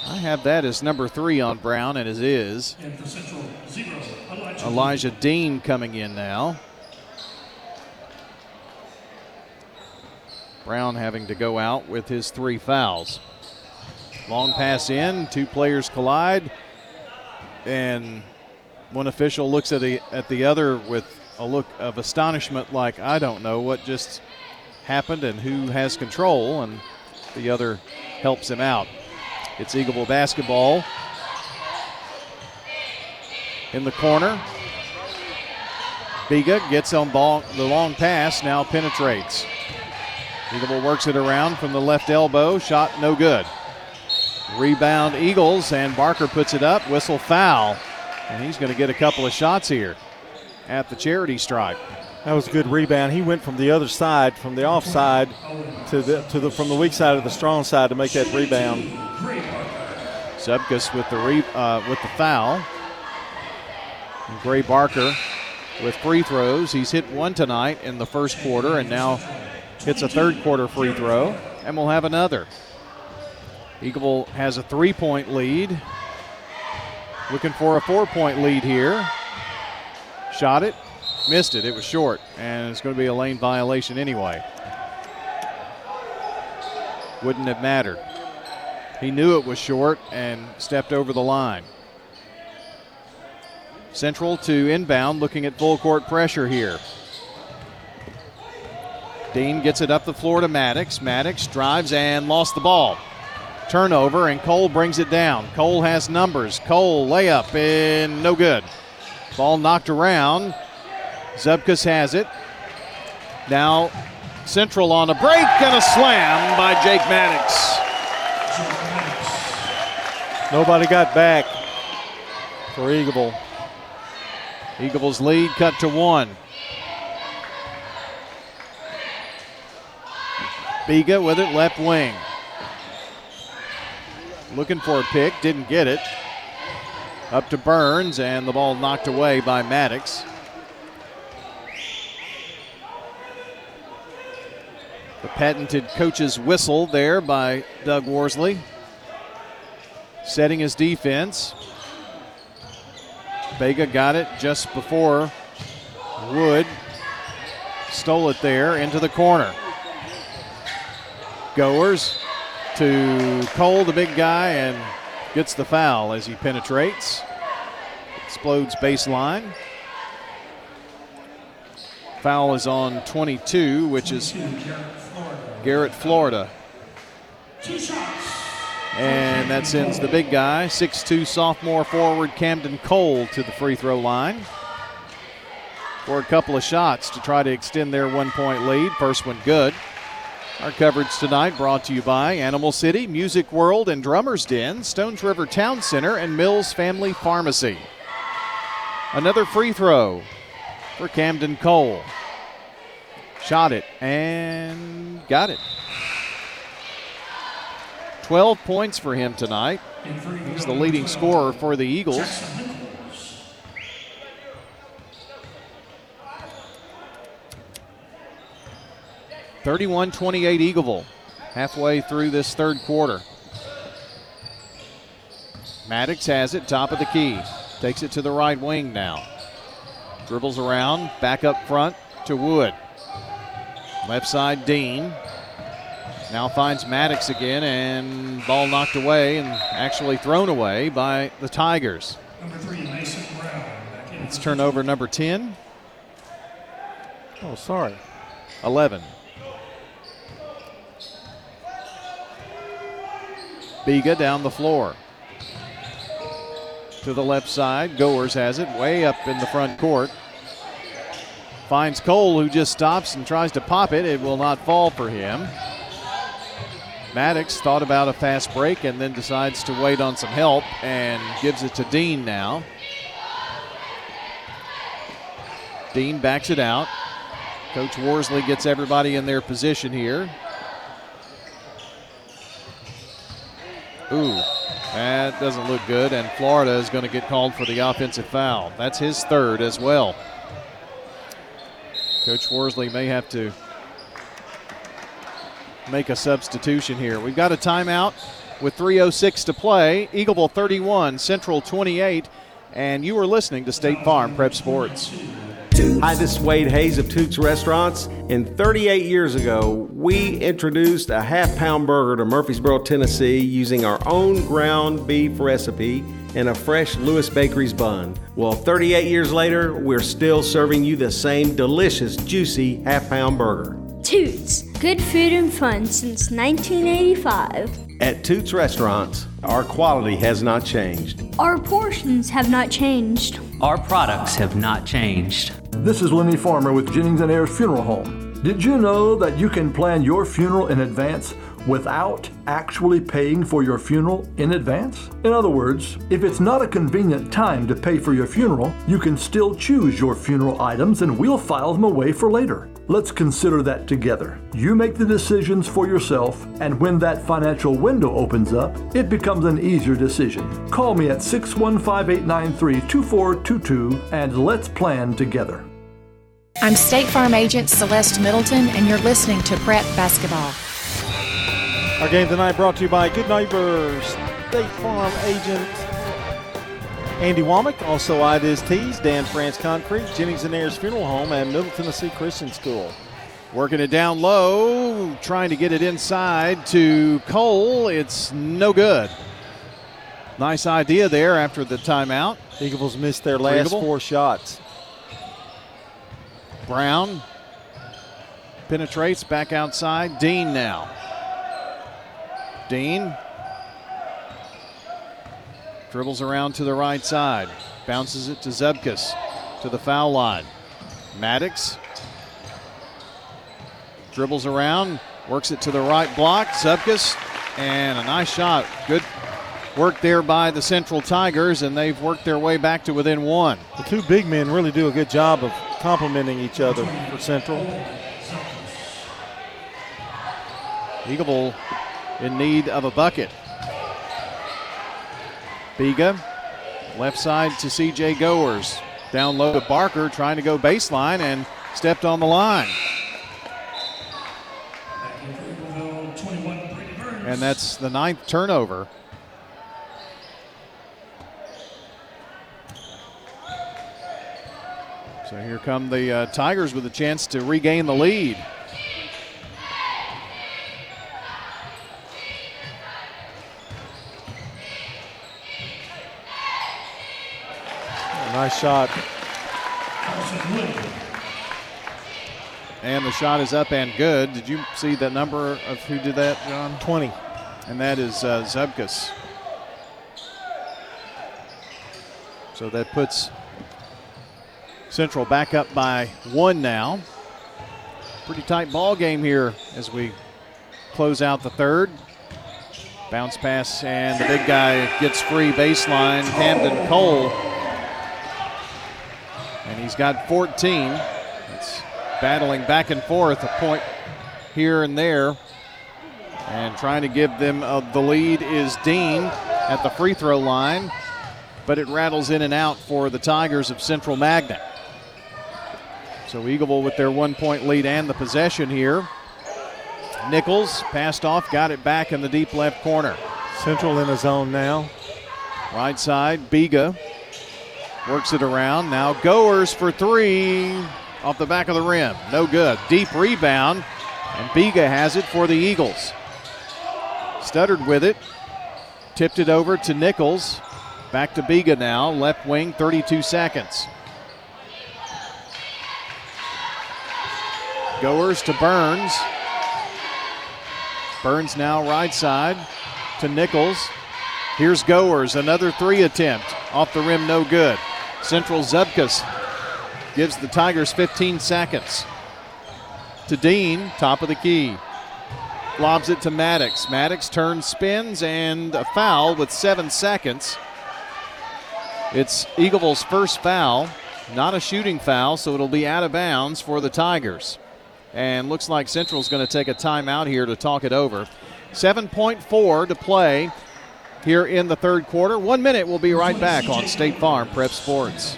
I have that as number three on Brown, and it is. Elijah Dean coming in now. Brown having to go out with his three fouls. Long pass in, two players collide, and one official looks at the at the other with a look of astonishment, like I don't know what just happened and who has control, and the other helps him out. It's Eagleville basketball in the corner. Vega gets on ball, the long pass, now penetrates. Eagleville works it around from the left elbow. Shot no good. Rebound Eagles, and Barker puts it up. Whistle foul. And he's going to get a couple of shots here at the charity stripe. That was a good rebound. He went from the other side, from the offside to the to the from the weak side to the strong side to make that rebound. Zubkus with the re, uh, with the foul. And Gray Barker with free throws. He's hit one tonight in the first quarter, and now hits a third quarter free throw, and we'll have another. Eagleville has a three point lead. Looking for a four point lead here. Shot it, missed it. It was short, and it's going to be a lane violation anyway. Wouldn't have mattered. He knew it was short and stepped over the line. Central to inbound, looking at full court pressure here. Dean gets it up the floor to Maddox. Maddox drives and lost the ball. Turnover, and Cole brings it down. Cole has numbers. Cole layup and no good. Ball knocked around. Zubkus has it. Now Central on a break and a slam by Jake Maddox. Nobody got back for Eagle. Eagles lead cut to one. Vega with it left wing. Looking for a pick, didn't get it. Up to Burns, and the ball knocked away by Maddox. The patented coach's whistle there by Doug Worsley. Setting his defense. Vega got it just before Wood stole it there into the corner. Goers to Cole, the big guy, and gets the foul as he penetrates. Explodes baseline. Foul is on 22, which is Garrett, Florida. And that sends the big guy, 6'2 sophomore forward Camden Cole, to the free throw line for a couple of shots to try to extend their one point lead. First one good. Our coverage tonight brought to you by Animal City, Music World, and Drummers Den, Stones River Town Center, and Mills Family Pharmacy. Another free throw for Camden Cole. Shot it and got it. 12 points for him tonight. He's the leading scorer for the Eagles. Thirty-one twenty-eight Eagleville, halfway through this third quarter. Maddox has it, top of the key. Takes it to the right wing now. Dribbles around, back up front to Wood. Left side, Dean. Now finds Maddox again, and ball knocked away and actually thrown away by the Tigers. It's turnover number 10. Oh, sorry. 11. Vega down the floor. To the left side. Goers has it way up in the front court. Finds Cole, who just stops and tries to pop it. It will not fall for him. Maddox thought about a fast break and then decides to wait on some help and gives it to Dean now. Dean backs it out. Coach Worsley gets everybody in their position here. Ooh, that doesn't look good, and Florida is going to get called for the offensive foul. That's his third as well. Coach Worsley may have to make a substitution here. We've got a timeout with 3.06 to play. Eagleville 31, Central 28, and you are listening to State Farm Prep Sports. Hi, this is Wade Hayes of Toots Restaurants. And 38 years ago, we introduced a half pound burger to Murfreesboro, Tennessee using our own ground beef recipe and a fresh Lewis Bakery's bun. Well, 38 years later, we're still serving you the same delicious, juicy half pound burger. Toots, good food and fun since 1985. At Toots Restaurants, our quality has not changed. Our portions have not changed. Our products have not changed. This is Lenny Farmer with Jennings and Ayers Funeral Home. Did you know that you can plan your funeral in advance without actually paying for your funeral in advance? In other words, if it's not a convenient time to pay for your funeral, you can still choose your funeral items and we'll file them away for later. Let's consider that together. You make the decisions for yourself, and when that financial window opens up, it becomes an easier decision. Call me at 615 893 2422 and let's plan together. I'm State Farm Agent Celeste Middleton, and you're listening to Prep Basketball. Our game tonight brought to you by Good Neighbors, State Farm Agent Andy Womack, also I Diz Tees, Dan France Concrete, Jennings and Ayers Funeral Home, and Middle Tennessee Christian School. Working it down low, trying to get it inside to Cole. It's no good. Nice idea there after the timeout. Eagles missed their last Eagle. four shots. Brown penetrates back outside. Dean now. Dean dribbles around to the right side, bounces it to Zubkus to the foul line. Maddox dribbles around, works it to the right block. Zubkus, and a nice shot. Good work there by the Central Tigers, and they've worked their way back to within one. The two big men really do a good job of complementing each other for Central. Eagleville in need of a bucket. Vega, left side to CJ Goers. Down low to Barker, trying to go baseline and stepped on the line. And that's the ninth turnover. So here come the uh, Tigers with a chance to regain the lead. Nice shot. And the shot is up and good. Did you see the number of who did that, John? 20. And that is uh, Zubkus. So that puts Central back up by one now. Pretty tight ball game here as we close out the third. Bounce pass, and the big guy gets free baseline. Camden Cole. He's got 14. It's battling back and forth, a point here and there. And trying to give them uh, the lead is Dean at the free throw line, but it rattles in and out for the Tigers of Central Magnet. So Eagleville with their one point lead and the possession here. Nichols passed off, got it back in the deep left corner. Central in a zone now. Right side, Vega works it around. Now Goers for three off the back of the rim. No good. Deep rebound, and Vega has it for the Eagles. Stuttered with it, tipped it over to Nichols. Back to Vega now, left wing, 32 seconds. Goers to Burns. Burns now right side to Nichols. Here's Goers, another three attempt. Off the rim, no good. Central Zubkus gives the Tigers 15 seconds. To Dean, top of the key. Lobs it to Maddox. Maddox turns, spins, and a foul with seven seconds. It's Eagleville's first foul, not a shooting foul, so it'll be out of bounds for the Tigers. And looks like Central's going to take a timeout here to talk it over. 7.4 to play here in the third quarter. One minute, we'll be right back on State Farm Prep Sports.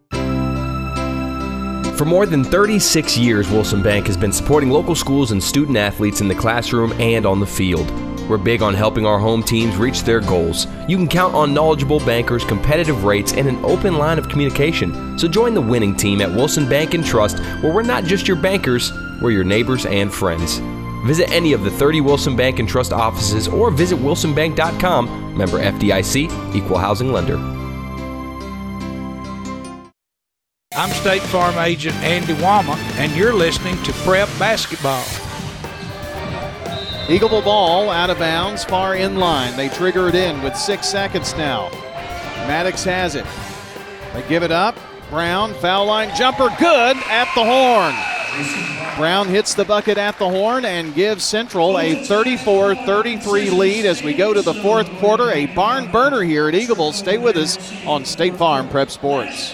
For more than 36 years, Wilson Bank has been supporting local schools and student athletes in the classroom and on the field. We're big on helping our home teams reach their goals. You can count on knowledgeable bankers, competitive rates, and an open line of communication. So join the winning team at Wilson Bank and Trust, where we're not just your bankers, we're your neighbors and friends. Visit any of the 30 Wilson Bank and Trust offices or visit wilsonbank.com, member FDIC, equal housing lender. I'm State Farm Agent Andy Womack, and you're listening to Prep Basketball. Eagleville ball out of bounds, far in line. They trigger it in with six seconds now. Maddox has it. They give it up. Brown, foul line jumper, good at the horn. Brown hits the bucket at the horn and gives Central a 34 33 lead as we go to the fourth quarter. A barn burner here at Eagleville. Stay with us on State Farm Prep Sports.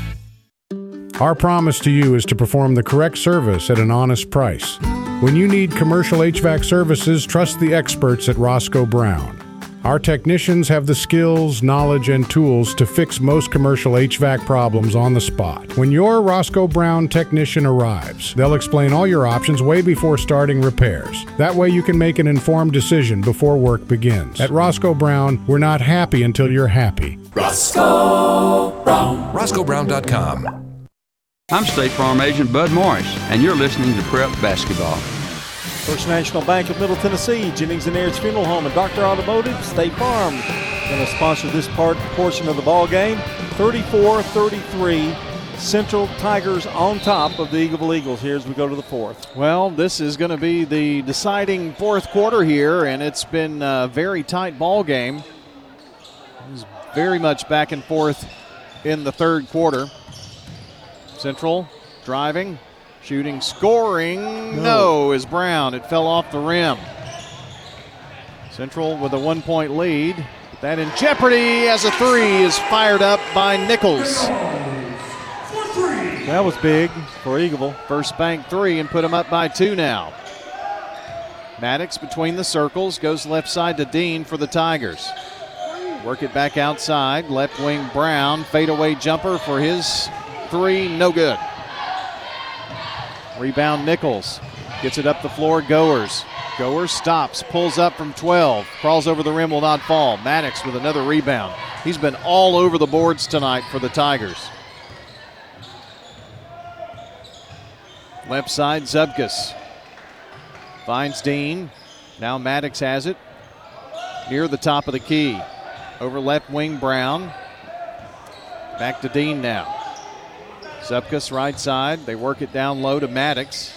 Our promise to you is to perform the correct service at an honest price. When you need commercial HVAC services, trust the experts at Roscoe Brown. Our technicians have the skills, knowledge, and tools to fix most commercial HVAC problems on the spot. When your Roscoe Brown technician arrives, they'll explain all your options way before starting repairs. That way you can make an informed decision before work begins. At Roscoe Brown, we're not happy until you're happy. Roscoe Brown. RoscoeBrown.com. I'm State Farm Agent Bud Morris, and you're listening to Prep Basketball. First National Bank of Middle Tennessee, Jennings and Ayers Funeral Home, and Dr. Automotive, State Farm going to sponsor this part portion of the ball game. 34-33, Central Tigers on top of the Eagleville Eagles here as we go to the fourth. Well, this is going to be the deciding fourth quarter here, and it's been a very tight ball game. It's very much back and forth in the third quarter. Central driving, shooting, scoring. No. no, is Brown. It fell off the rim. Central with a one point lead. That in jeopardy as a three is fired up by Nichols. That was big for Eagleville. First bank three and put them up by two now. Maddox between the circles goes left side to Dean for the Tigers. Work it back outside. Left wing Brown. Fadeaway jumper for his three, no good. Rebound Nichols. Gets it up the floor, Goers. Goers stops, pulls up from 12, crawls over the rim, will not fall. Maddox with another rebound. He's been all over the boards tonight for the Tigers. Left side, Zubkus. Finds Dean. Now Maddox has it. Near the top of the key. Over left wing, Brown. Back to Dean now. Zubkus right side. They work it down low to Maddox.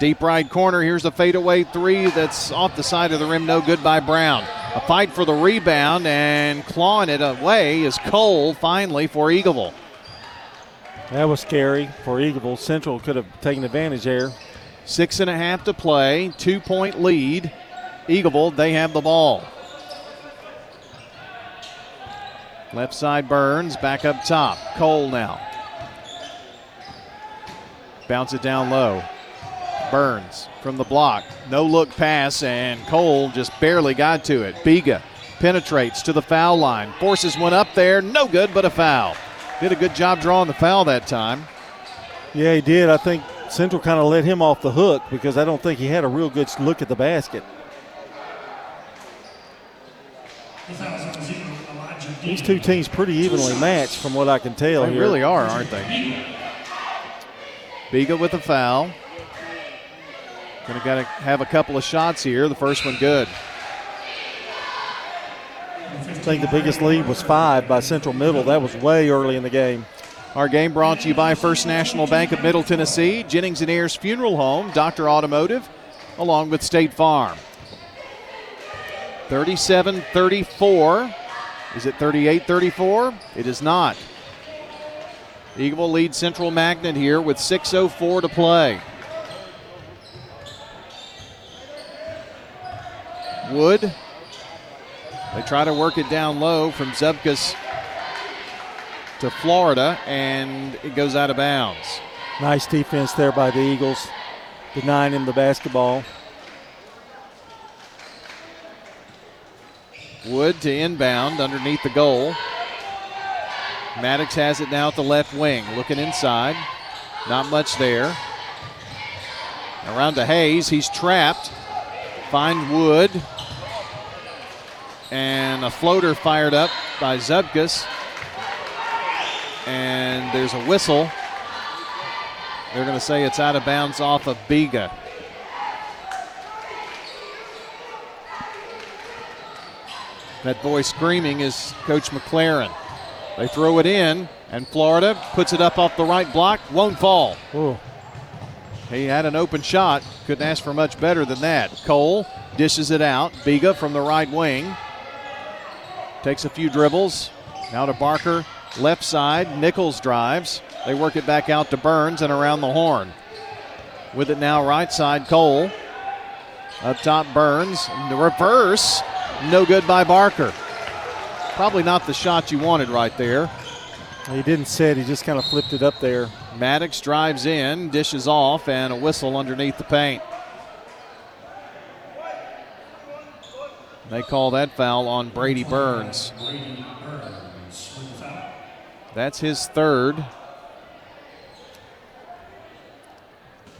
Deep right corner. Here's a fadeaway three that's off the side of the rim. No good by Brown. A fight for the rebound and clawing it away is Cole finally for Eagleville. That was scary for Eagleville. Central could have taken advantage there. Six and a half to play. Two point lead. Eagleville, they have the ball. Left side Burns, back up top. Cole now. Bounce it down low. Burns from the block. No look pass, and Cole just barely got to it. Vega penetrates to the foul line. Forces one up there. No good, but a foul. Did a good job drawing the foul that time. Yeah, he did. I think Central kind of let him off the hook because I don't think he had a real good look at the basket. These two teams pretty evenly matched from what I can tell. They here. really are, aren't they? Vega with a foul. Gonna gotta have a couple of shots here. The first one good. I think the biggest lead was five by Central Middle. That was way early in the game. Our game brought to you by First National Bank of Middle Tennessee, Jennings and Ayers Funeral Home, Dr. Automotive, along with State Farm. 37 34. Is it 38 34? It is not. Eagle lead Central Magnet here with 6.04 to play. Wood. They try to work it down low from Zubkus to Florida, and it goes out of bounds. Nice defense there by the Eagles, denying him the basketball. Wood to inbound underneath the goal. Maddox has it now at the left wing, looking inside. Not much there. Around to Hayes. He's trapped. Find Wood. And a floater fired up by Zubkus. And there's a whistle. They're going to say it's out of bounds off of Vega. That boy screaming is Coach McLaren. They throw it in, and Florida puts it up off the right block, won't fall. Ooh. He had an open shot, couldn't ask for much better than that. Cole dishes it out. Vega from the right wing takes a few dribbles. Now to Barker, left side. Nichols drives. They work it back out to Burns and around the horn. With it now, right side, Cole. Up top, Burns. The reverse. No good by Barker. Probably not the shot you wanted right there. He didn't set, he just kind of flipped it up there. Maddox drives in, dishes off, and a whistle underneath the paint. They call that foul on Brady Burns. That's his third.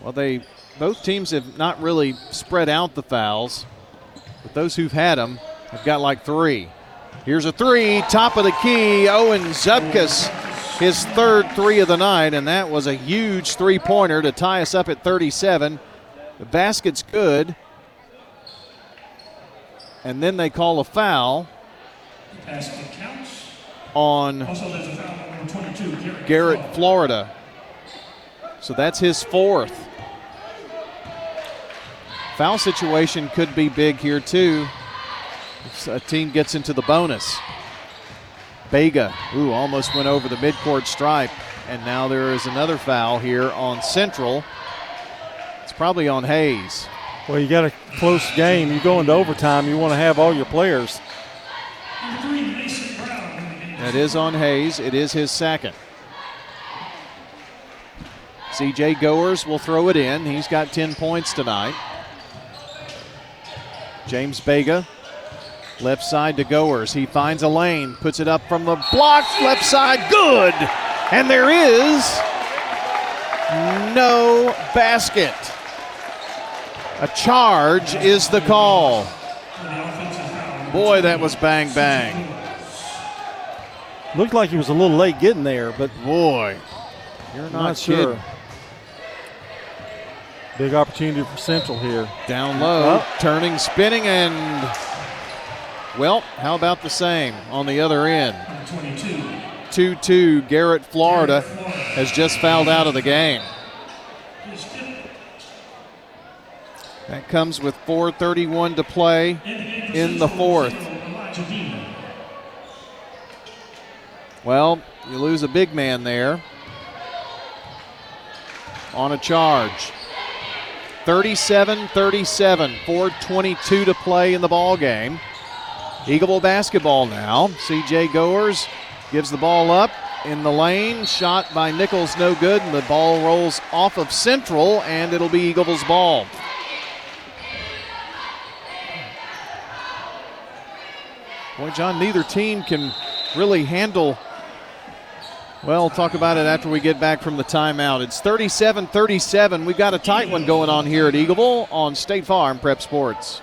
Well, they both teams have not really spread out the fouls, but those who've had them have got like three. Here's a three, top of the key. Owen Zubkus, his third three of the night, and that was a huge three pointer to tie us up at 37. The basket's good. And then they call a foul on Garrett Florida. So that's his fourth. Foul situation could be big here, too. A team gets into the bonus. Vega, ooh, almost went over the midcourt stripe. And now there is another foul here on Central. It's probably on Hayes. Well, you got a close game. You go into overtime, you want to have all your players. That is on Hayes. It is his second. CJ Goers will throw it in. He's got 10 points tonight. James Vega, left side to Goers. He finds a lane, puts it up from the block, left side, good. And there is no basket. A charge is the call. Boy, that was bang bang. Looked like he was a little late getting there, but boy, you're not, not sure. kidding. Big opportunity for Central here. Down low, turning, spinning, and well, how about the same on the other end? 2 2, Garrett Florida has just fouled out of the game. That comes with 4.31 to play in the fourth. Well, you lose a big man there on a charge. 37 37, 4.22 to play in the ball game. Eagleville basketball now. CJ Goers gives the ball up in the lane. Shot by Nichols, no good. And the ball rolls off of Central, and it'll be Eagleville's ball. Boy, John, neither team can really handle. Well, talk about it after we get back from the timeout. It's 37 37. We've got a tight one going on here at Eagleville on State Farm Prep Sports.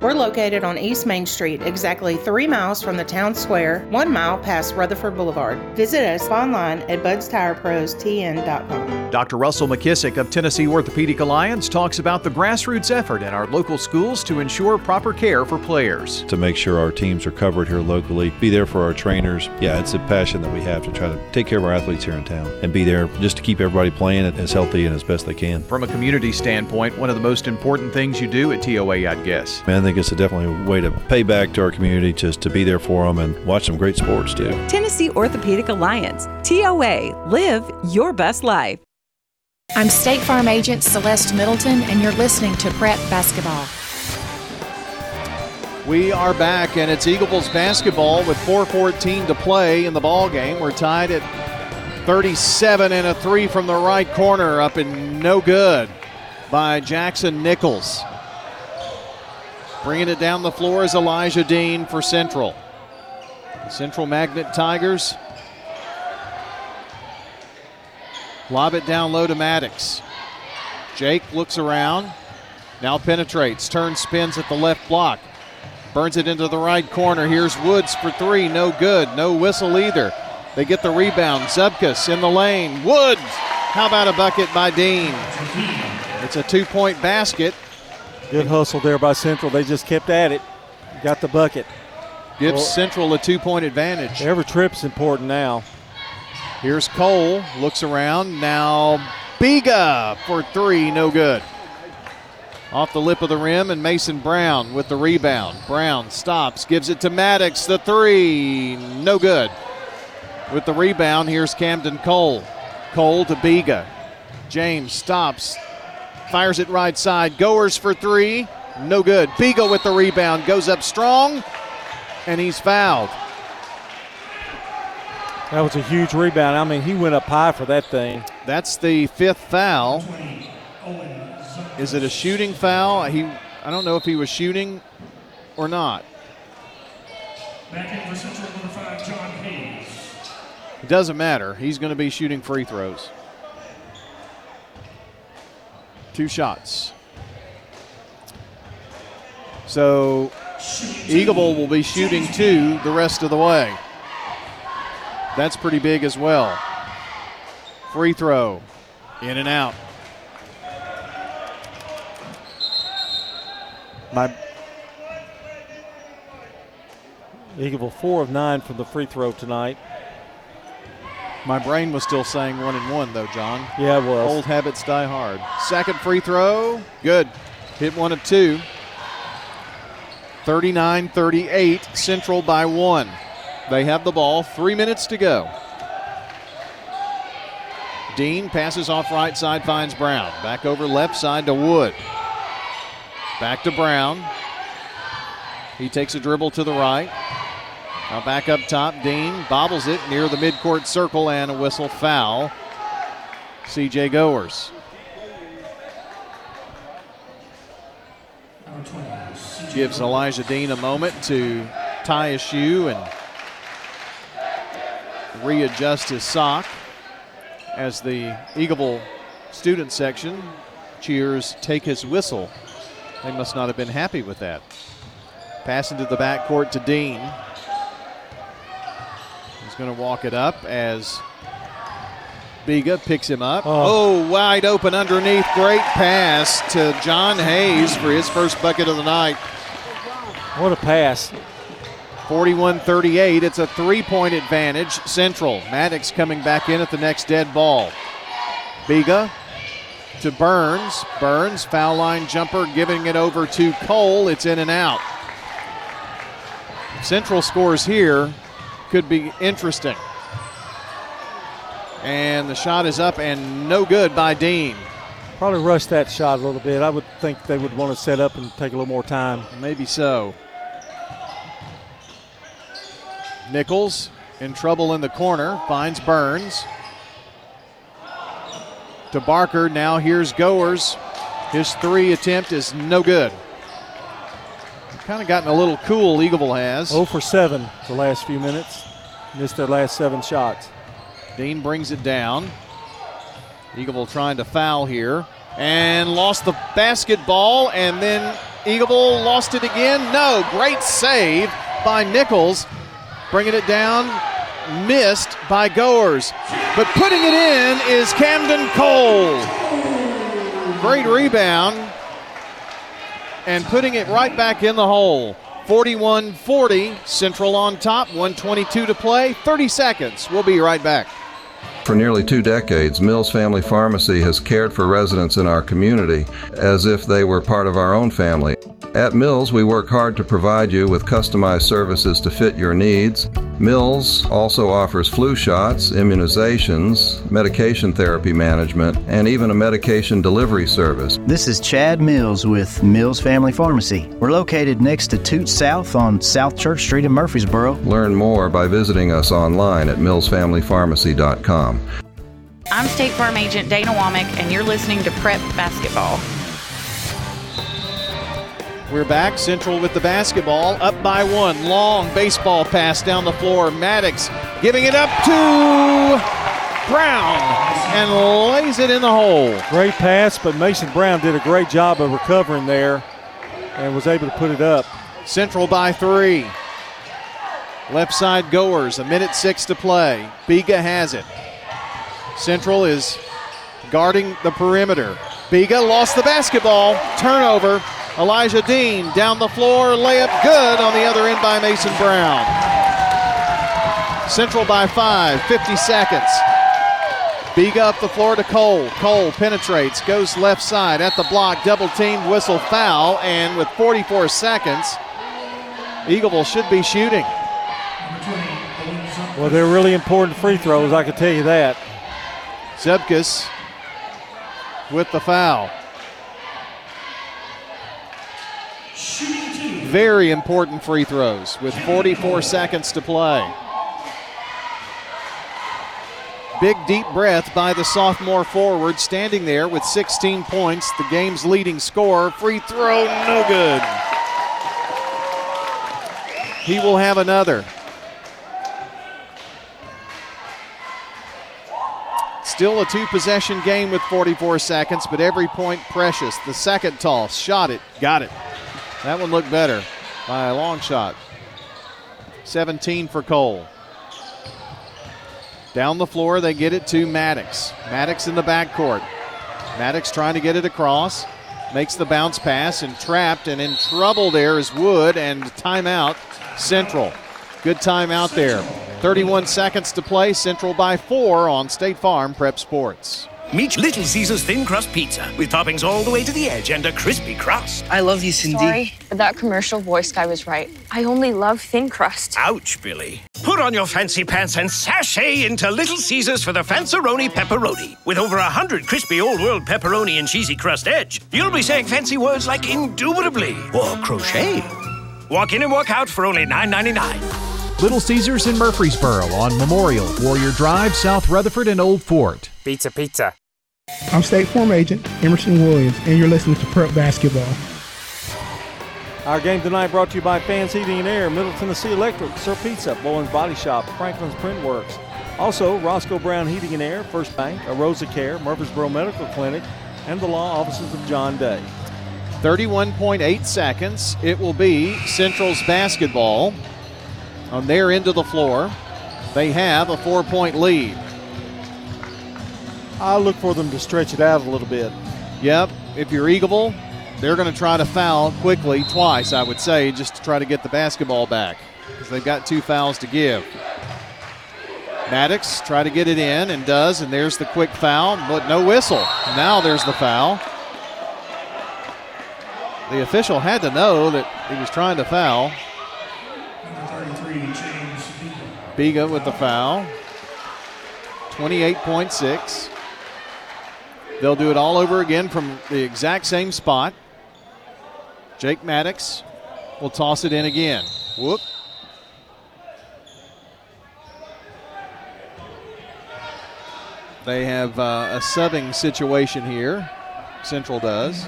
We're located on East Main Street, exactly three miles from the town square, one mile past Rutherford Boulevard. Visit us online at budstirepros.tn.com. Dr. Russell McKissick of Tennessee Orthopedic Alliance talks about the grassroots effort in our local schools to ensure proper care for players. To make sure our teams are covered here locally, be there for our trainers. Yeah, it's a passion that we have to try to take care of our athletes here in town and be there just to keep everybody playing as healthy and as best they can. From a community standpoint, one of the most important things you do at TOA, I'd guess. Man, I think it's a definitely a way to pay back to our community just to be there for them and watch some great sports too. Tennessee Orthopedic Alliance, TOA, live your best life. I'm State Farm Agent Celeste Middleton, and you're listening to Prep Basketball. We are back, and it's Eagles basketball with 4:14 to play in the ball game. We're tied at 37, and a three from the right corner up and no good by Jackson Nichols. Bringing it down the floor is Elijah Dean for Central. Central Magnet Tigers lob it down low to Maddox. Jake looks around, now penetrates, turns, spins at the left block, burns it into the right corner. Here's Woods for three, no good, no whistle either. They get the rebound. Zubkus in the lane. Woods. How about a bucket by Dean? It's a two point basket. Good hustle there by Central. They just kept at it. Got the bucket. Gives well, Central a two point advantage. Every trip's important now. Here's Cole. Looks around. Now Vega for three. No good. Off the lip of the rim, and Mason Brown with the rebound. Brown stops, gives it to Maddox. The three. No good. With the rebound, here's Camden Cole. Cole to Vega. James stops, fires it right side. Goers for three. No good. Vega with the rebound. Goes up strong, and he's fouled. That was a huge rebound. I mean, he went up high for that thing. That's the fifth foul. Is it a shooting foul? He, I don't know if he was shooting or not. Back in for Central number five, John Hayes. It doesn't matter. He's going to be shooting free throws. Two shots. So Eagleville will be shooting two the rest of the way. That's pretty big as well. Free throw. In and out. My Eagleville four of nine from the free throw tonight. My brain was still saying one and one, though, John. Yeah, it was. Old habits die hard. Second free throw. Good. Hit one of two. 39 38, Central by one. They have the ball. Three minutes to go. Dean passes off right side, finds Brown. Back over left side to Wood. Back to Brown. He takes a dribble to the right. Now back up top, Dean bobbles it near the midcourt circle and a whistle foul. CJ Goers. Gives Elijah Dean a moment to tie his shoe and readjust his sock as the Eagleville student section cheers take his whistle. They must not have been happy with that. Pass into the backcourt to Dean going to walk it up as Vega picks him up. Oh. oh. wide open underneath. Great pass to John Hayes for his first bucket of the night. What a pass. 41 38. It's a three point advantage. Central. Maddox coming back in at the next dead ball. Vega to Burns. Burns, foul line jumper, giving it over to Cole. It's in and out. Central scores here could be interesting. And the shot is up and no good by Dean. Probably rush that shot a little bit. I would think they would want to set up and take a little more time. Maybe so. Nichols in trouble in the corner, finds Burns. To Barker, now here's Goers. His three attempt is no good. Kind of gotten a little cool, Eagleville has. 0 for 7 the last few minutes. Missed their last seven shots. Dean brings it down. Eagleville trying to foul here and lost the basketball, and then Eagleville lost it again. No, great save by Nichols, bringing it down. Missed by Goers, but putting it in is Camden Cole. Great rebound and putting it right back in the hole. 41 40, Central on top, 122 to play, 30 seconds. We'll be right back. For nearly two decades, Mills Family Pharmacy has cared for residents in our community as if they were part of our own family. At Mills, we work hard to provide you with customized services to fit your needs. Mills also offers flu shots, immunizations, medication therapy management, and even a medication delivery service. This is Chad Mills with Mills Family Pharmacy. We're located next to Toot South on South Church Street in Murfreesboro. Learn more by visiting us online at millsfamilypharmacy.com. I'm State Farm Agent Dana Womack, and you're listening to Prep Basketball. We're back. Central with the basketball. Up by one. Long baseball pass down the floor. Maddox giving it up to Brown and lays it in the hole. Great pass, but Mason Brown did a great job of recovering there and was able to put it up. Central by three. Left side Goers, a minute six to play. Vega has it. Central is guarding the perimeter. Vega lost the basketball. Turnover. Elijah Dean down the floor. Layup good on the other end by Mason Brown. Central by five, 50 seconds. Vega up the floor to Cole. Cole penetrates, goes left side at the block, double teamed, whistle foul, and with 44 seconds, Eagleville should be shooting. Well, they're really important free throws, I can tell you that. Zubkus with the foul. Very important free throws with 44 seconds to play. Big deep breath by the sophomore forward, standing there with 16 points, the game's leading scorer. Free throw, no good. He will have another. Still a two possession game with 44 seconds, but every point precious. The second toss, shot it, got it. That one looked better by a long shot. 17 for Cole. Down the floor, they get it to Maddox. Maddox in the backcourt. Maddox trying to get it across. Makes the bounce pass and trapped and in trouble there is Wood and timeout Central. Good timeout there. 31 seconds to play. Central by four on State Farm Prep Sports. Meet Little Caesars thin crust pizza with toppings all the way to the edge and a crispy crust. I love you, Cindy. Sorry, but that commercial voice guy was right. I only love thin crust. Ouch, Billy. Put on your fancy pants and sashay into Little Caesars for the Fanceroni Pepperoni. With over a hundred crispy old world pepperoni and cheesy crust edge, you'll be saying fancy words like indubitably or crochet. Walk in and walk out for only $9.99. Little Caesars in Murfreesboro on Memorial, Warrior Drive, South Rutherford, and Old Fort. Pizza, pizza. I'm State Farm Agent Emerson Williams, and you're listening to Prep Basketball. Our game tonight brought to you by Fans Heating and Air, Middle Tennessee Electric, Sir Pizza, Bowen's Body Shop, Franklin's Print Works. Also, Roscoe Brown Heating and Air, First Bank, Arosa Care, Murfreesboro Medical Clinic, and the law offices of John Day. 31.8 seconds. It will be Central's basketball on their end of the floor. They have a four point lead. I look for them to stretch it out a little bit. Yep. If you're Eagleville, they're going to try to foul quickly twice, I would say, just to try to get the basketball back because they've got two fouls to give. Maddox try to get it in and does, and there's the quick foul, but no whistle. Now there's the foul. The official had to know that he was trying to foul. Vega with the foul. 28.6. They'll do it all over again from the exact same spot. Jake Maddox will toss it in again. Whoop. They have uh, a subbing situation here. Central does.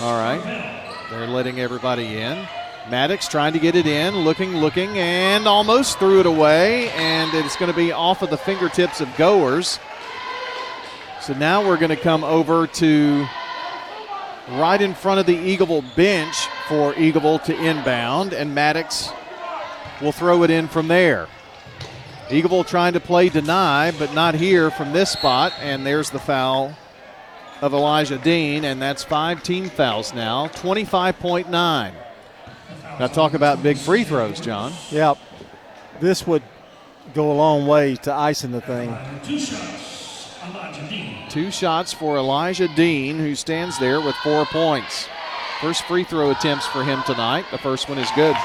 All right. They're letting everybody in. Maddox trying to get it in, looking, looking, and almost threw it away. And it's going to be off of the fingertips of Goers. So now we're going to come over to right in front of the Eagleville bench for Eagleville to inbound, and Maddox will throw it in from there. Eagleville trying to play deny, but not here from this spot, and there's the foul of Elijah Dean, and that's five team fouls now, 25.9. Now talk about big free throws, John. Yep. This would go a long way to icing the thing. Two shots for Elijah Dean, who stands there with four points. First free throw attempts for him tonight. The first one is good.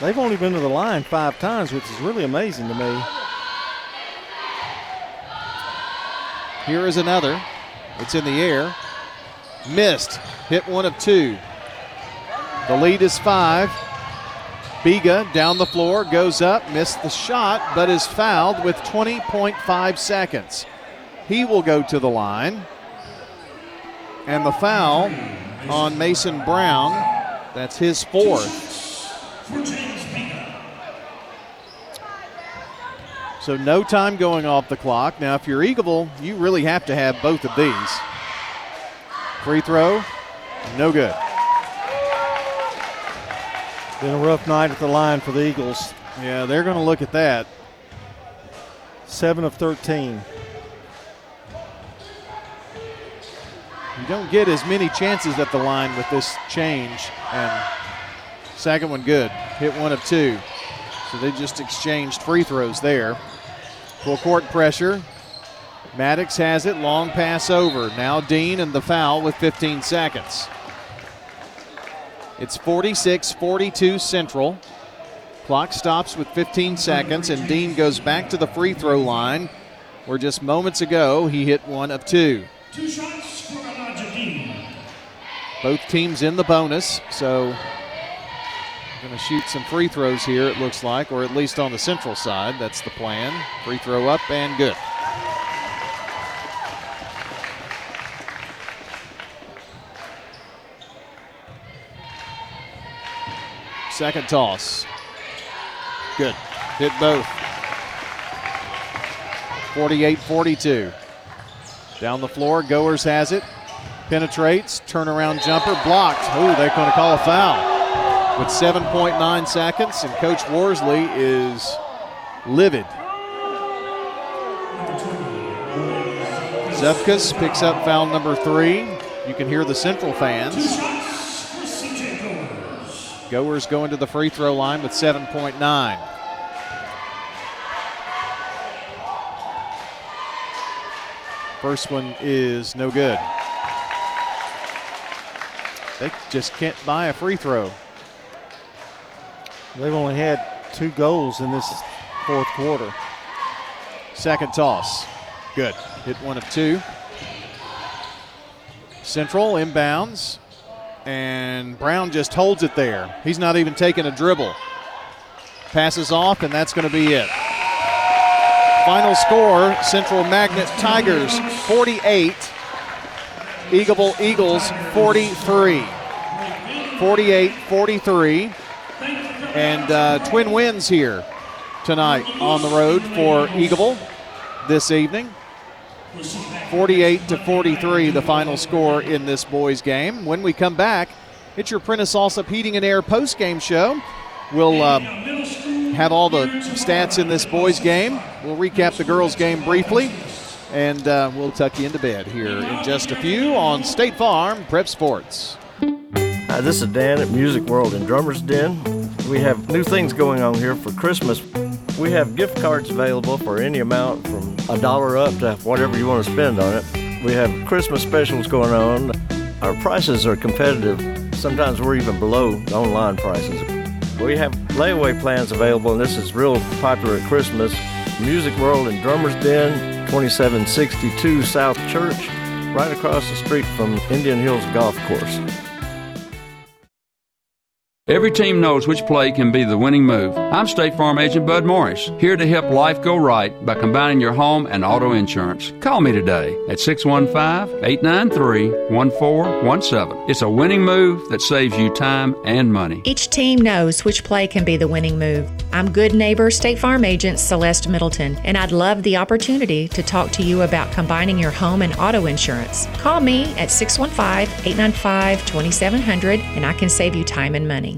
They've only been to the line five times, which is really amazing to me. Here is another. It's in the air. Missed. Hit one of two. The lead is five. Vega down the floor, goes up, missed the shot, but is fouled with 20.5 seconds. He will go to the line. And the foul on Mason Brown. That's his fourth. So no time going off the clock. Now, if you're Eagleville, you really have to have both of these. Free throw, no good. Been a rough night at the line for the Eagles. Yeah, they're going to look at that. Seven of 13. You don't get as many chances at the line with this change. And second one good. Hit one of two. So they just exchanged free throws there. Full court pressure. Maddox has it. Long pass over. Now Dean and the foul with 15 seconds. It's 46 42 Central. Clock stops with 15 seconds, and Dean goes back to the free throw line where just moments ago he hit one of two. Two shots for Elijah Dean. Both teams in the bonus, so going to shoot some free throws here, it looks like, or at least on the central side. That's the plan. Free throw up and good. Second toss. Good. Hit both. 48 42. Down the floor, Goers has it. Penetrates, turnaround jumper, blocked. Ooh, they're going to call a foul. With 7.9 seconds, and Coach Worsley is livid. Zubkus picks up foul number three. You can hear the Central fans. Goers going to the free throw line with 7.9. First one is no good. They just can't buy a free throw. They've only had two goals in this fourth quarter. Second toss. Good. Hit one of two. Central inbounds. And Brown just holds it there. He's not even taking a dribble. Passes off, and that's going to be it. Final score Central Magnet Tigers 48, Eagleville Eagles 43. 48 43. And uh, twin wins here tonight on the road for Eagleville this evening. 48 to 43, the final score in this boys' game. When we come back, it's your Prentice Allsup Heating and Air post-game show. We'll uh, have all the stats in this boys' game. We'll recap the girls' game briefly, and uh, we'll tuck you into bed here in just a few on State Farm Prep Sports. Hi, this is Dan at Music World in Drummer's Den. We have new things going on here for Christmas. We have gift cards available for any amount from a dollar up to whatever you want to spend on it. We have Christmas specials going on. Our prices are competitive. Sometimes we're even below the online prices. We have layaway plans available, and this is real popular at Christmas. Music World and Drummer's Den, 2762 South Church, right across the street from Indian Hills Golf Course. Every team knows which play can be the winning move. I'm State Farm Agent Bud Morris, here to help life go right by combining your home and auto insurance. Call me today at 615 893 1417. It's a winning move that saves you time and money. Each team knows which play can be the winning move. I'm good neighbor State Farm Agent Celeste Middleton, and I'd love the opportunity to talk to you about combining your home and auto insurance. Call me at 615 895 2700, and I can save you time and money.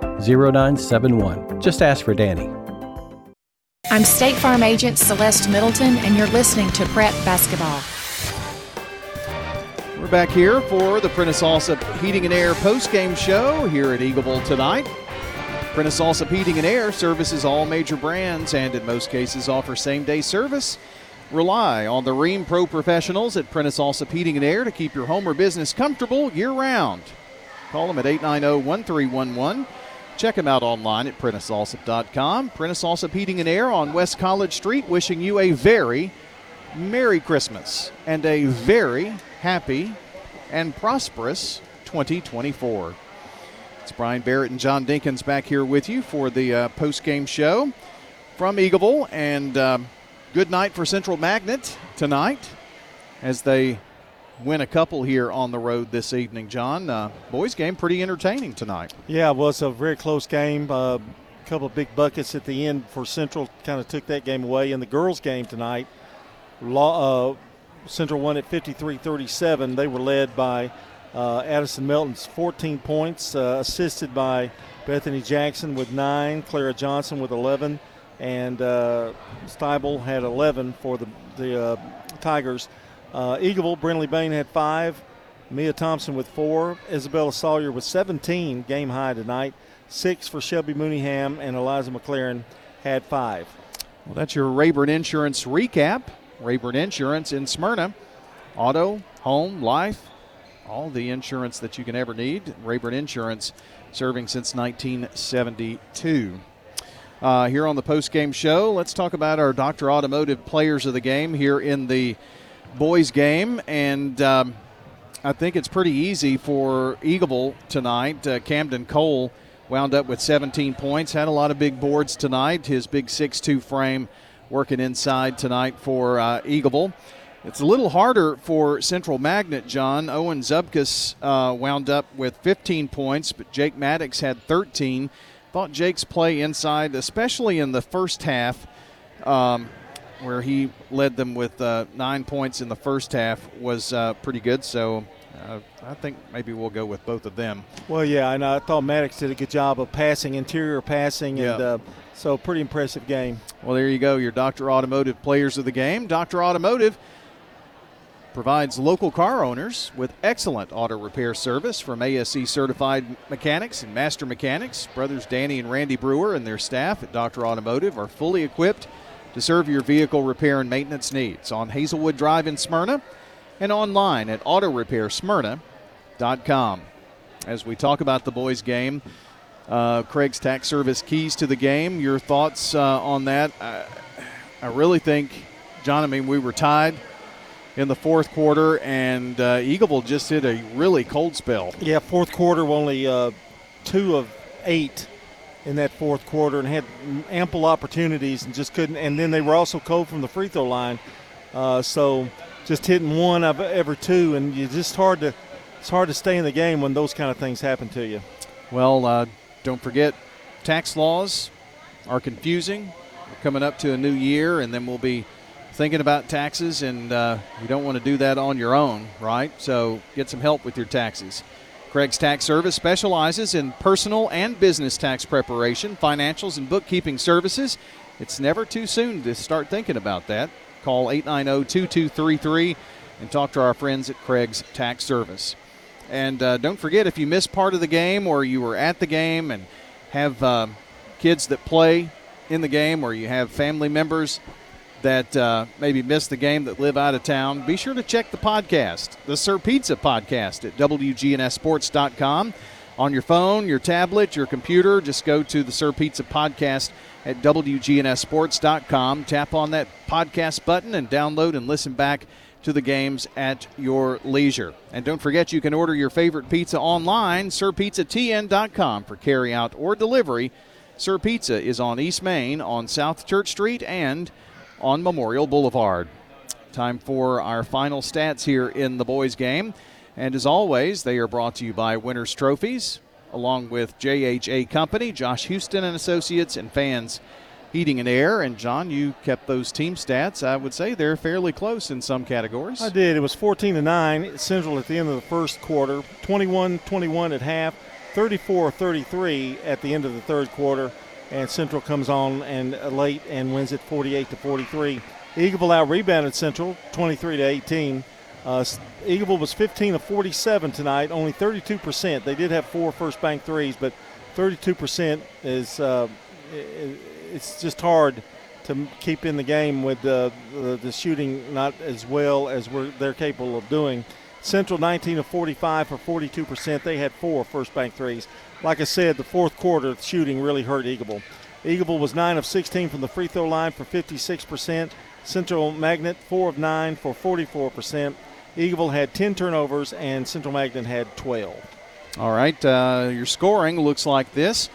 0971. Just ask for Danny. I'm State Farm Agent Celeste Middleton, and you're listening to Prep Basketball. We're back here for the Prentice Allsup Heating and Air post-game show here at Eagle Bowl tonight. Prentice Allsup Heating and Air services all major brands and in most cases offer same-day service. Rely on the Rheem Pro professionals at Prentice Allsup Heating and Air to keep your home or business comfortable year-round. Call them at 890-1311. Check them out online at PrenticeAllsup.com. Prentice Allsup Heating and Air on West College Street, wishing you a very Merry Christmas and a very happy and prosperous 2024. It's Brian Barrett and John Dinkins back here with you for the uh, post-game show from Eagleville, and uh, good night for Central Magnet tonight as they win a couple here on the road this evening. John, uh, boys game pretty entertaining tonight. Yeah, well, it's a very close game. A uh, couple big buckets at the end for Central kind of took that game away. In the girls' game tonight, uh, Central won at 53-37. They were led by uh, Addison Melton's 14 points, uh, assisted by Bethany Jackson with nine, Clara Johnson with 11, and uh, Steibel had 11 for the the Tigers. Uh, Eagleville, Brindley Bain had five. Mia Thompson with four. Isabella Sawyer with 17, game high tonight. Six for Shelby Mooneyham, and Eliza McLaren had five. Well, that's your Rayburn Insurance recap. Rayburn Insurance in Smyrna. Auto, home, life, all the insurance that you can ever need. Rayburn Insurance serving since 1972. Uh, here on the post-game show, let's talk about our Dr. Automotive players of the game here in the boys game. And um, I think it's pretty easy for Eagleville tonight. Uh, Camden Cole wound up with 17 points, had a lot of big boards tonight. His big 6-2 frame working inside tonight for uh, Eagleville. It's a little harder for Central Magnet, John. Owen Zubkus uh, wound up with 15 points, but Jake Maddox had 13. Thought Jake's play inside, especially in the first half, um, where he led them with uh, nine points in the first half, was uh, pretty good. So uh, I think maybe we'll go with both of them. Well, yeah, and I thought Maddox did a good job of passing, interior passing, Yeah. and uh, so pretty impressive game. Well, there you go, your Dr. Automotive players of the game. Dr. Automotive provides local car owners with excellent auto repair service from ASE certified mechanics and master mechanics. Brothers Danny and Randy Brewer and their staff at Dr. Automotive are fully equipped to serve your vehicle repair and maintenance needs on Hazelwood Drive in Smyrna and online at autorepairsmyrna.com. As we talk about the boys' game, uh, Craig's Tax Service keys to the game. Your thoughts uh, on that? I, I really think, John, I mean, we were tied in the fourth quarter, and uh, Eagleville just hit a really cold spell. Yeah, fourth quarter, only uh, two of eight in that fourth quarter, and had ample opportunities and just couldn't. And then they were also cold from the free throw line. Uh, so just hitting one of every two, and you just hard to it's hard to stay in the game when those kind of things happen to you. Well, uh, don't forget, tax laws are confusing. We're coming up to a new year, and then we'll be thinking about taxes, and uh, you don't want to do that on your own, right? So get some help with your taxes. Craig's Tax Service specializes in personal and business tax preparation, financials, and bookkeeping services. It's never too soon to start thinking about that. Call 890 2233 and talk to our friends at Craig's Tax Service. And uh, don't forget, if you missed part of the game or you were at the game and have uh, kids that play in the game or you have family members that uh, maybe missed the game that live out of town, be sure to check the podcast, the Sir Pizza podcast at WGNSSports.com. On your phone, your tablet, your computer, just go to the Sir Pizza podcast at WGNSSports.com. Tap on that podcast button and download and listen back to the games at your leisure. And don't forget, you can order your favorite pizza online, sirpizzatn.com for carry out or delivery. Sir Pizza is on East Main, on South Church Street, and on Memorial Boulevard. Time for our final stats here in the boys' game. And as always, they are brought to you by Winners Trophies, along with JHA Company, Josh Houston and Associates, and Fans Heating and Air. And John, you kept those team stats. I would say they're fairly close in some categories. I did. It was 14 to 9 Central at the end of the first quarter, 21 21 at half, 34 33 at the end of the third quarter and Central comes on and uh, late and wins it 48 to 43. Eagleville out rebounded Central 23 to 18. Uh, Eagleville was 15 of 47 tonight, only 32%. They did have four first bank threes, but 32% is uh, it's just hard to keep in the game with the, the, the shooting not as well as we're, they're capable of doing. Central 19 of 45 for 42%. They had four first bank threes like I said, the fourth quarter shooting really hurt Eagleville. Eagleville was 9 of 16 from the free throw line for 56%. Central Magnet 4 of 9 for 44%. Eagleville had 10 turnovers and Central Magnet had 12. All right, uh, your scoring looks like this.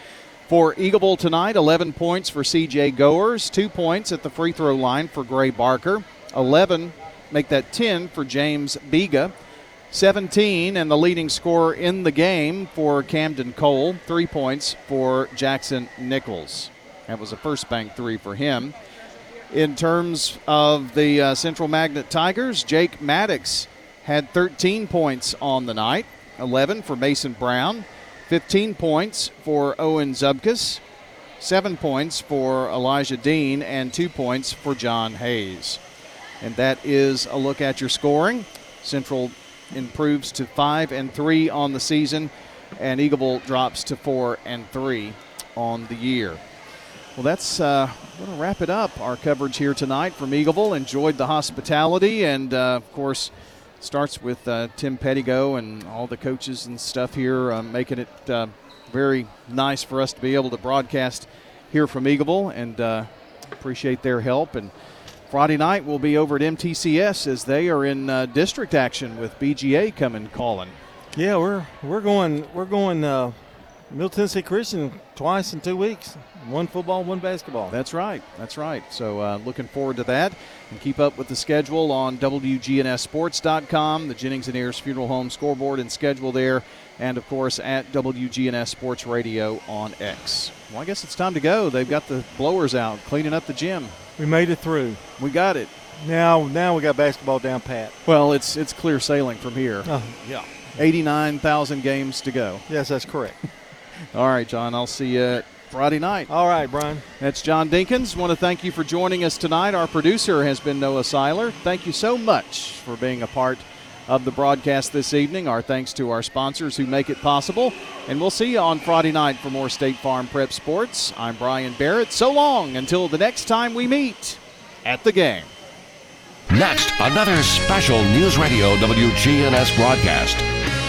For Eagleville tonight, 11 points for CJ Goers, 2 points at the free throw line for Gray Barker, 11, make that 10 for James Vega. 17 and the leading scorer in the game for Camden Cole. Three points for Jackson Nichols. That was a first bank three for him. In terms of the uh, Central Magnet Tigers, Jake Maddox had 13 points on the night, 11 for Mason Brown, 15 points for Owen Zubkus, 7 points for Elijah Dean, and 2 points for John Hayes. And that is a look at your scoring. Central improves to five and three on the season, and Eagleville drops to four and three on the year. Well, that's uh, going to wrap it up. Our coverage here tonight from Eagleville. Enjoyed the hospitality, and uh, of course, starts with uh, Tim Pettigo and all the coaches and stuff here, uh, making it uh, very nice for us to be able to broadcast here from Eagleville, and uh, appreciate their help and Friday night we'll be over at MTCS as they are in uh, district action with BGA coming calling. Yeah, we're we're going we're going uh, Middle Tennessee Christian twice in two weeks. One football, one basketball. That's right. That's right. So uh, looking forward to that. And keep up with the schedule on WGNSSports.com, the Jennings and Ayers Funeral Home scoreboard and schedule there, and of course at WGNS Sports Radio on X. Well, I guess it's time to go. They've got the blowers out, cleaning up the gym. We made it through. We got it. Now, now we got basketball down pat. Well, it's it's clear sailing from here. Oh, yeah. 89,000 games to go. Yes, that's correct. *laughs* All right, John. I'll see you Friday night. All right, Brian. That's John Dinkins. Want to thank you for joining us tonight. Our producer has been Noah Seiler. Thank you so much for being a part of the broadcast this evening. Our thanks to our sponsors who make it possible. And we'll see you on Friday night for more State Farm Prep Sports. I'm Brian Barrett. So long until the next time we meet at the game. Next, another special News Radio WGNS broadcast.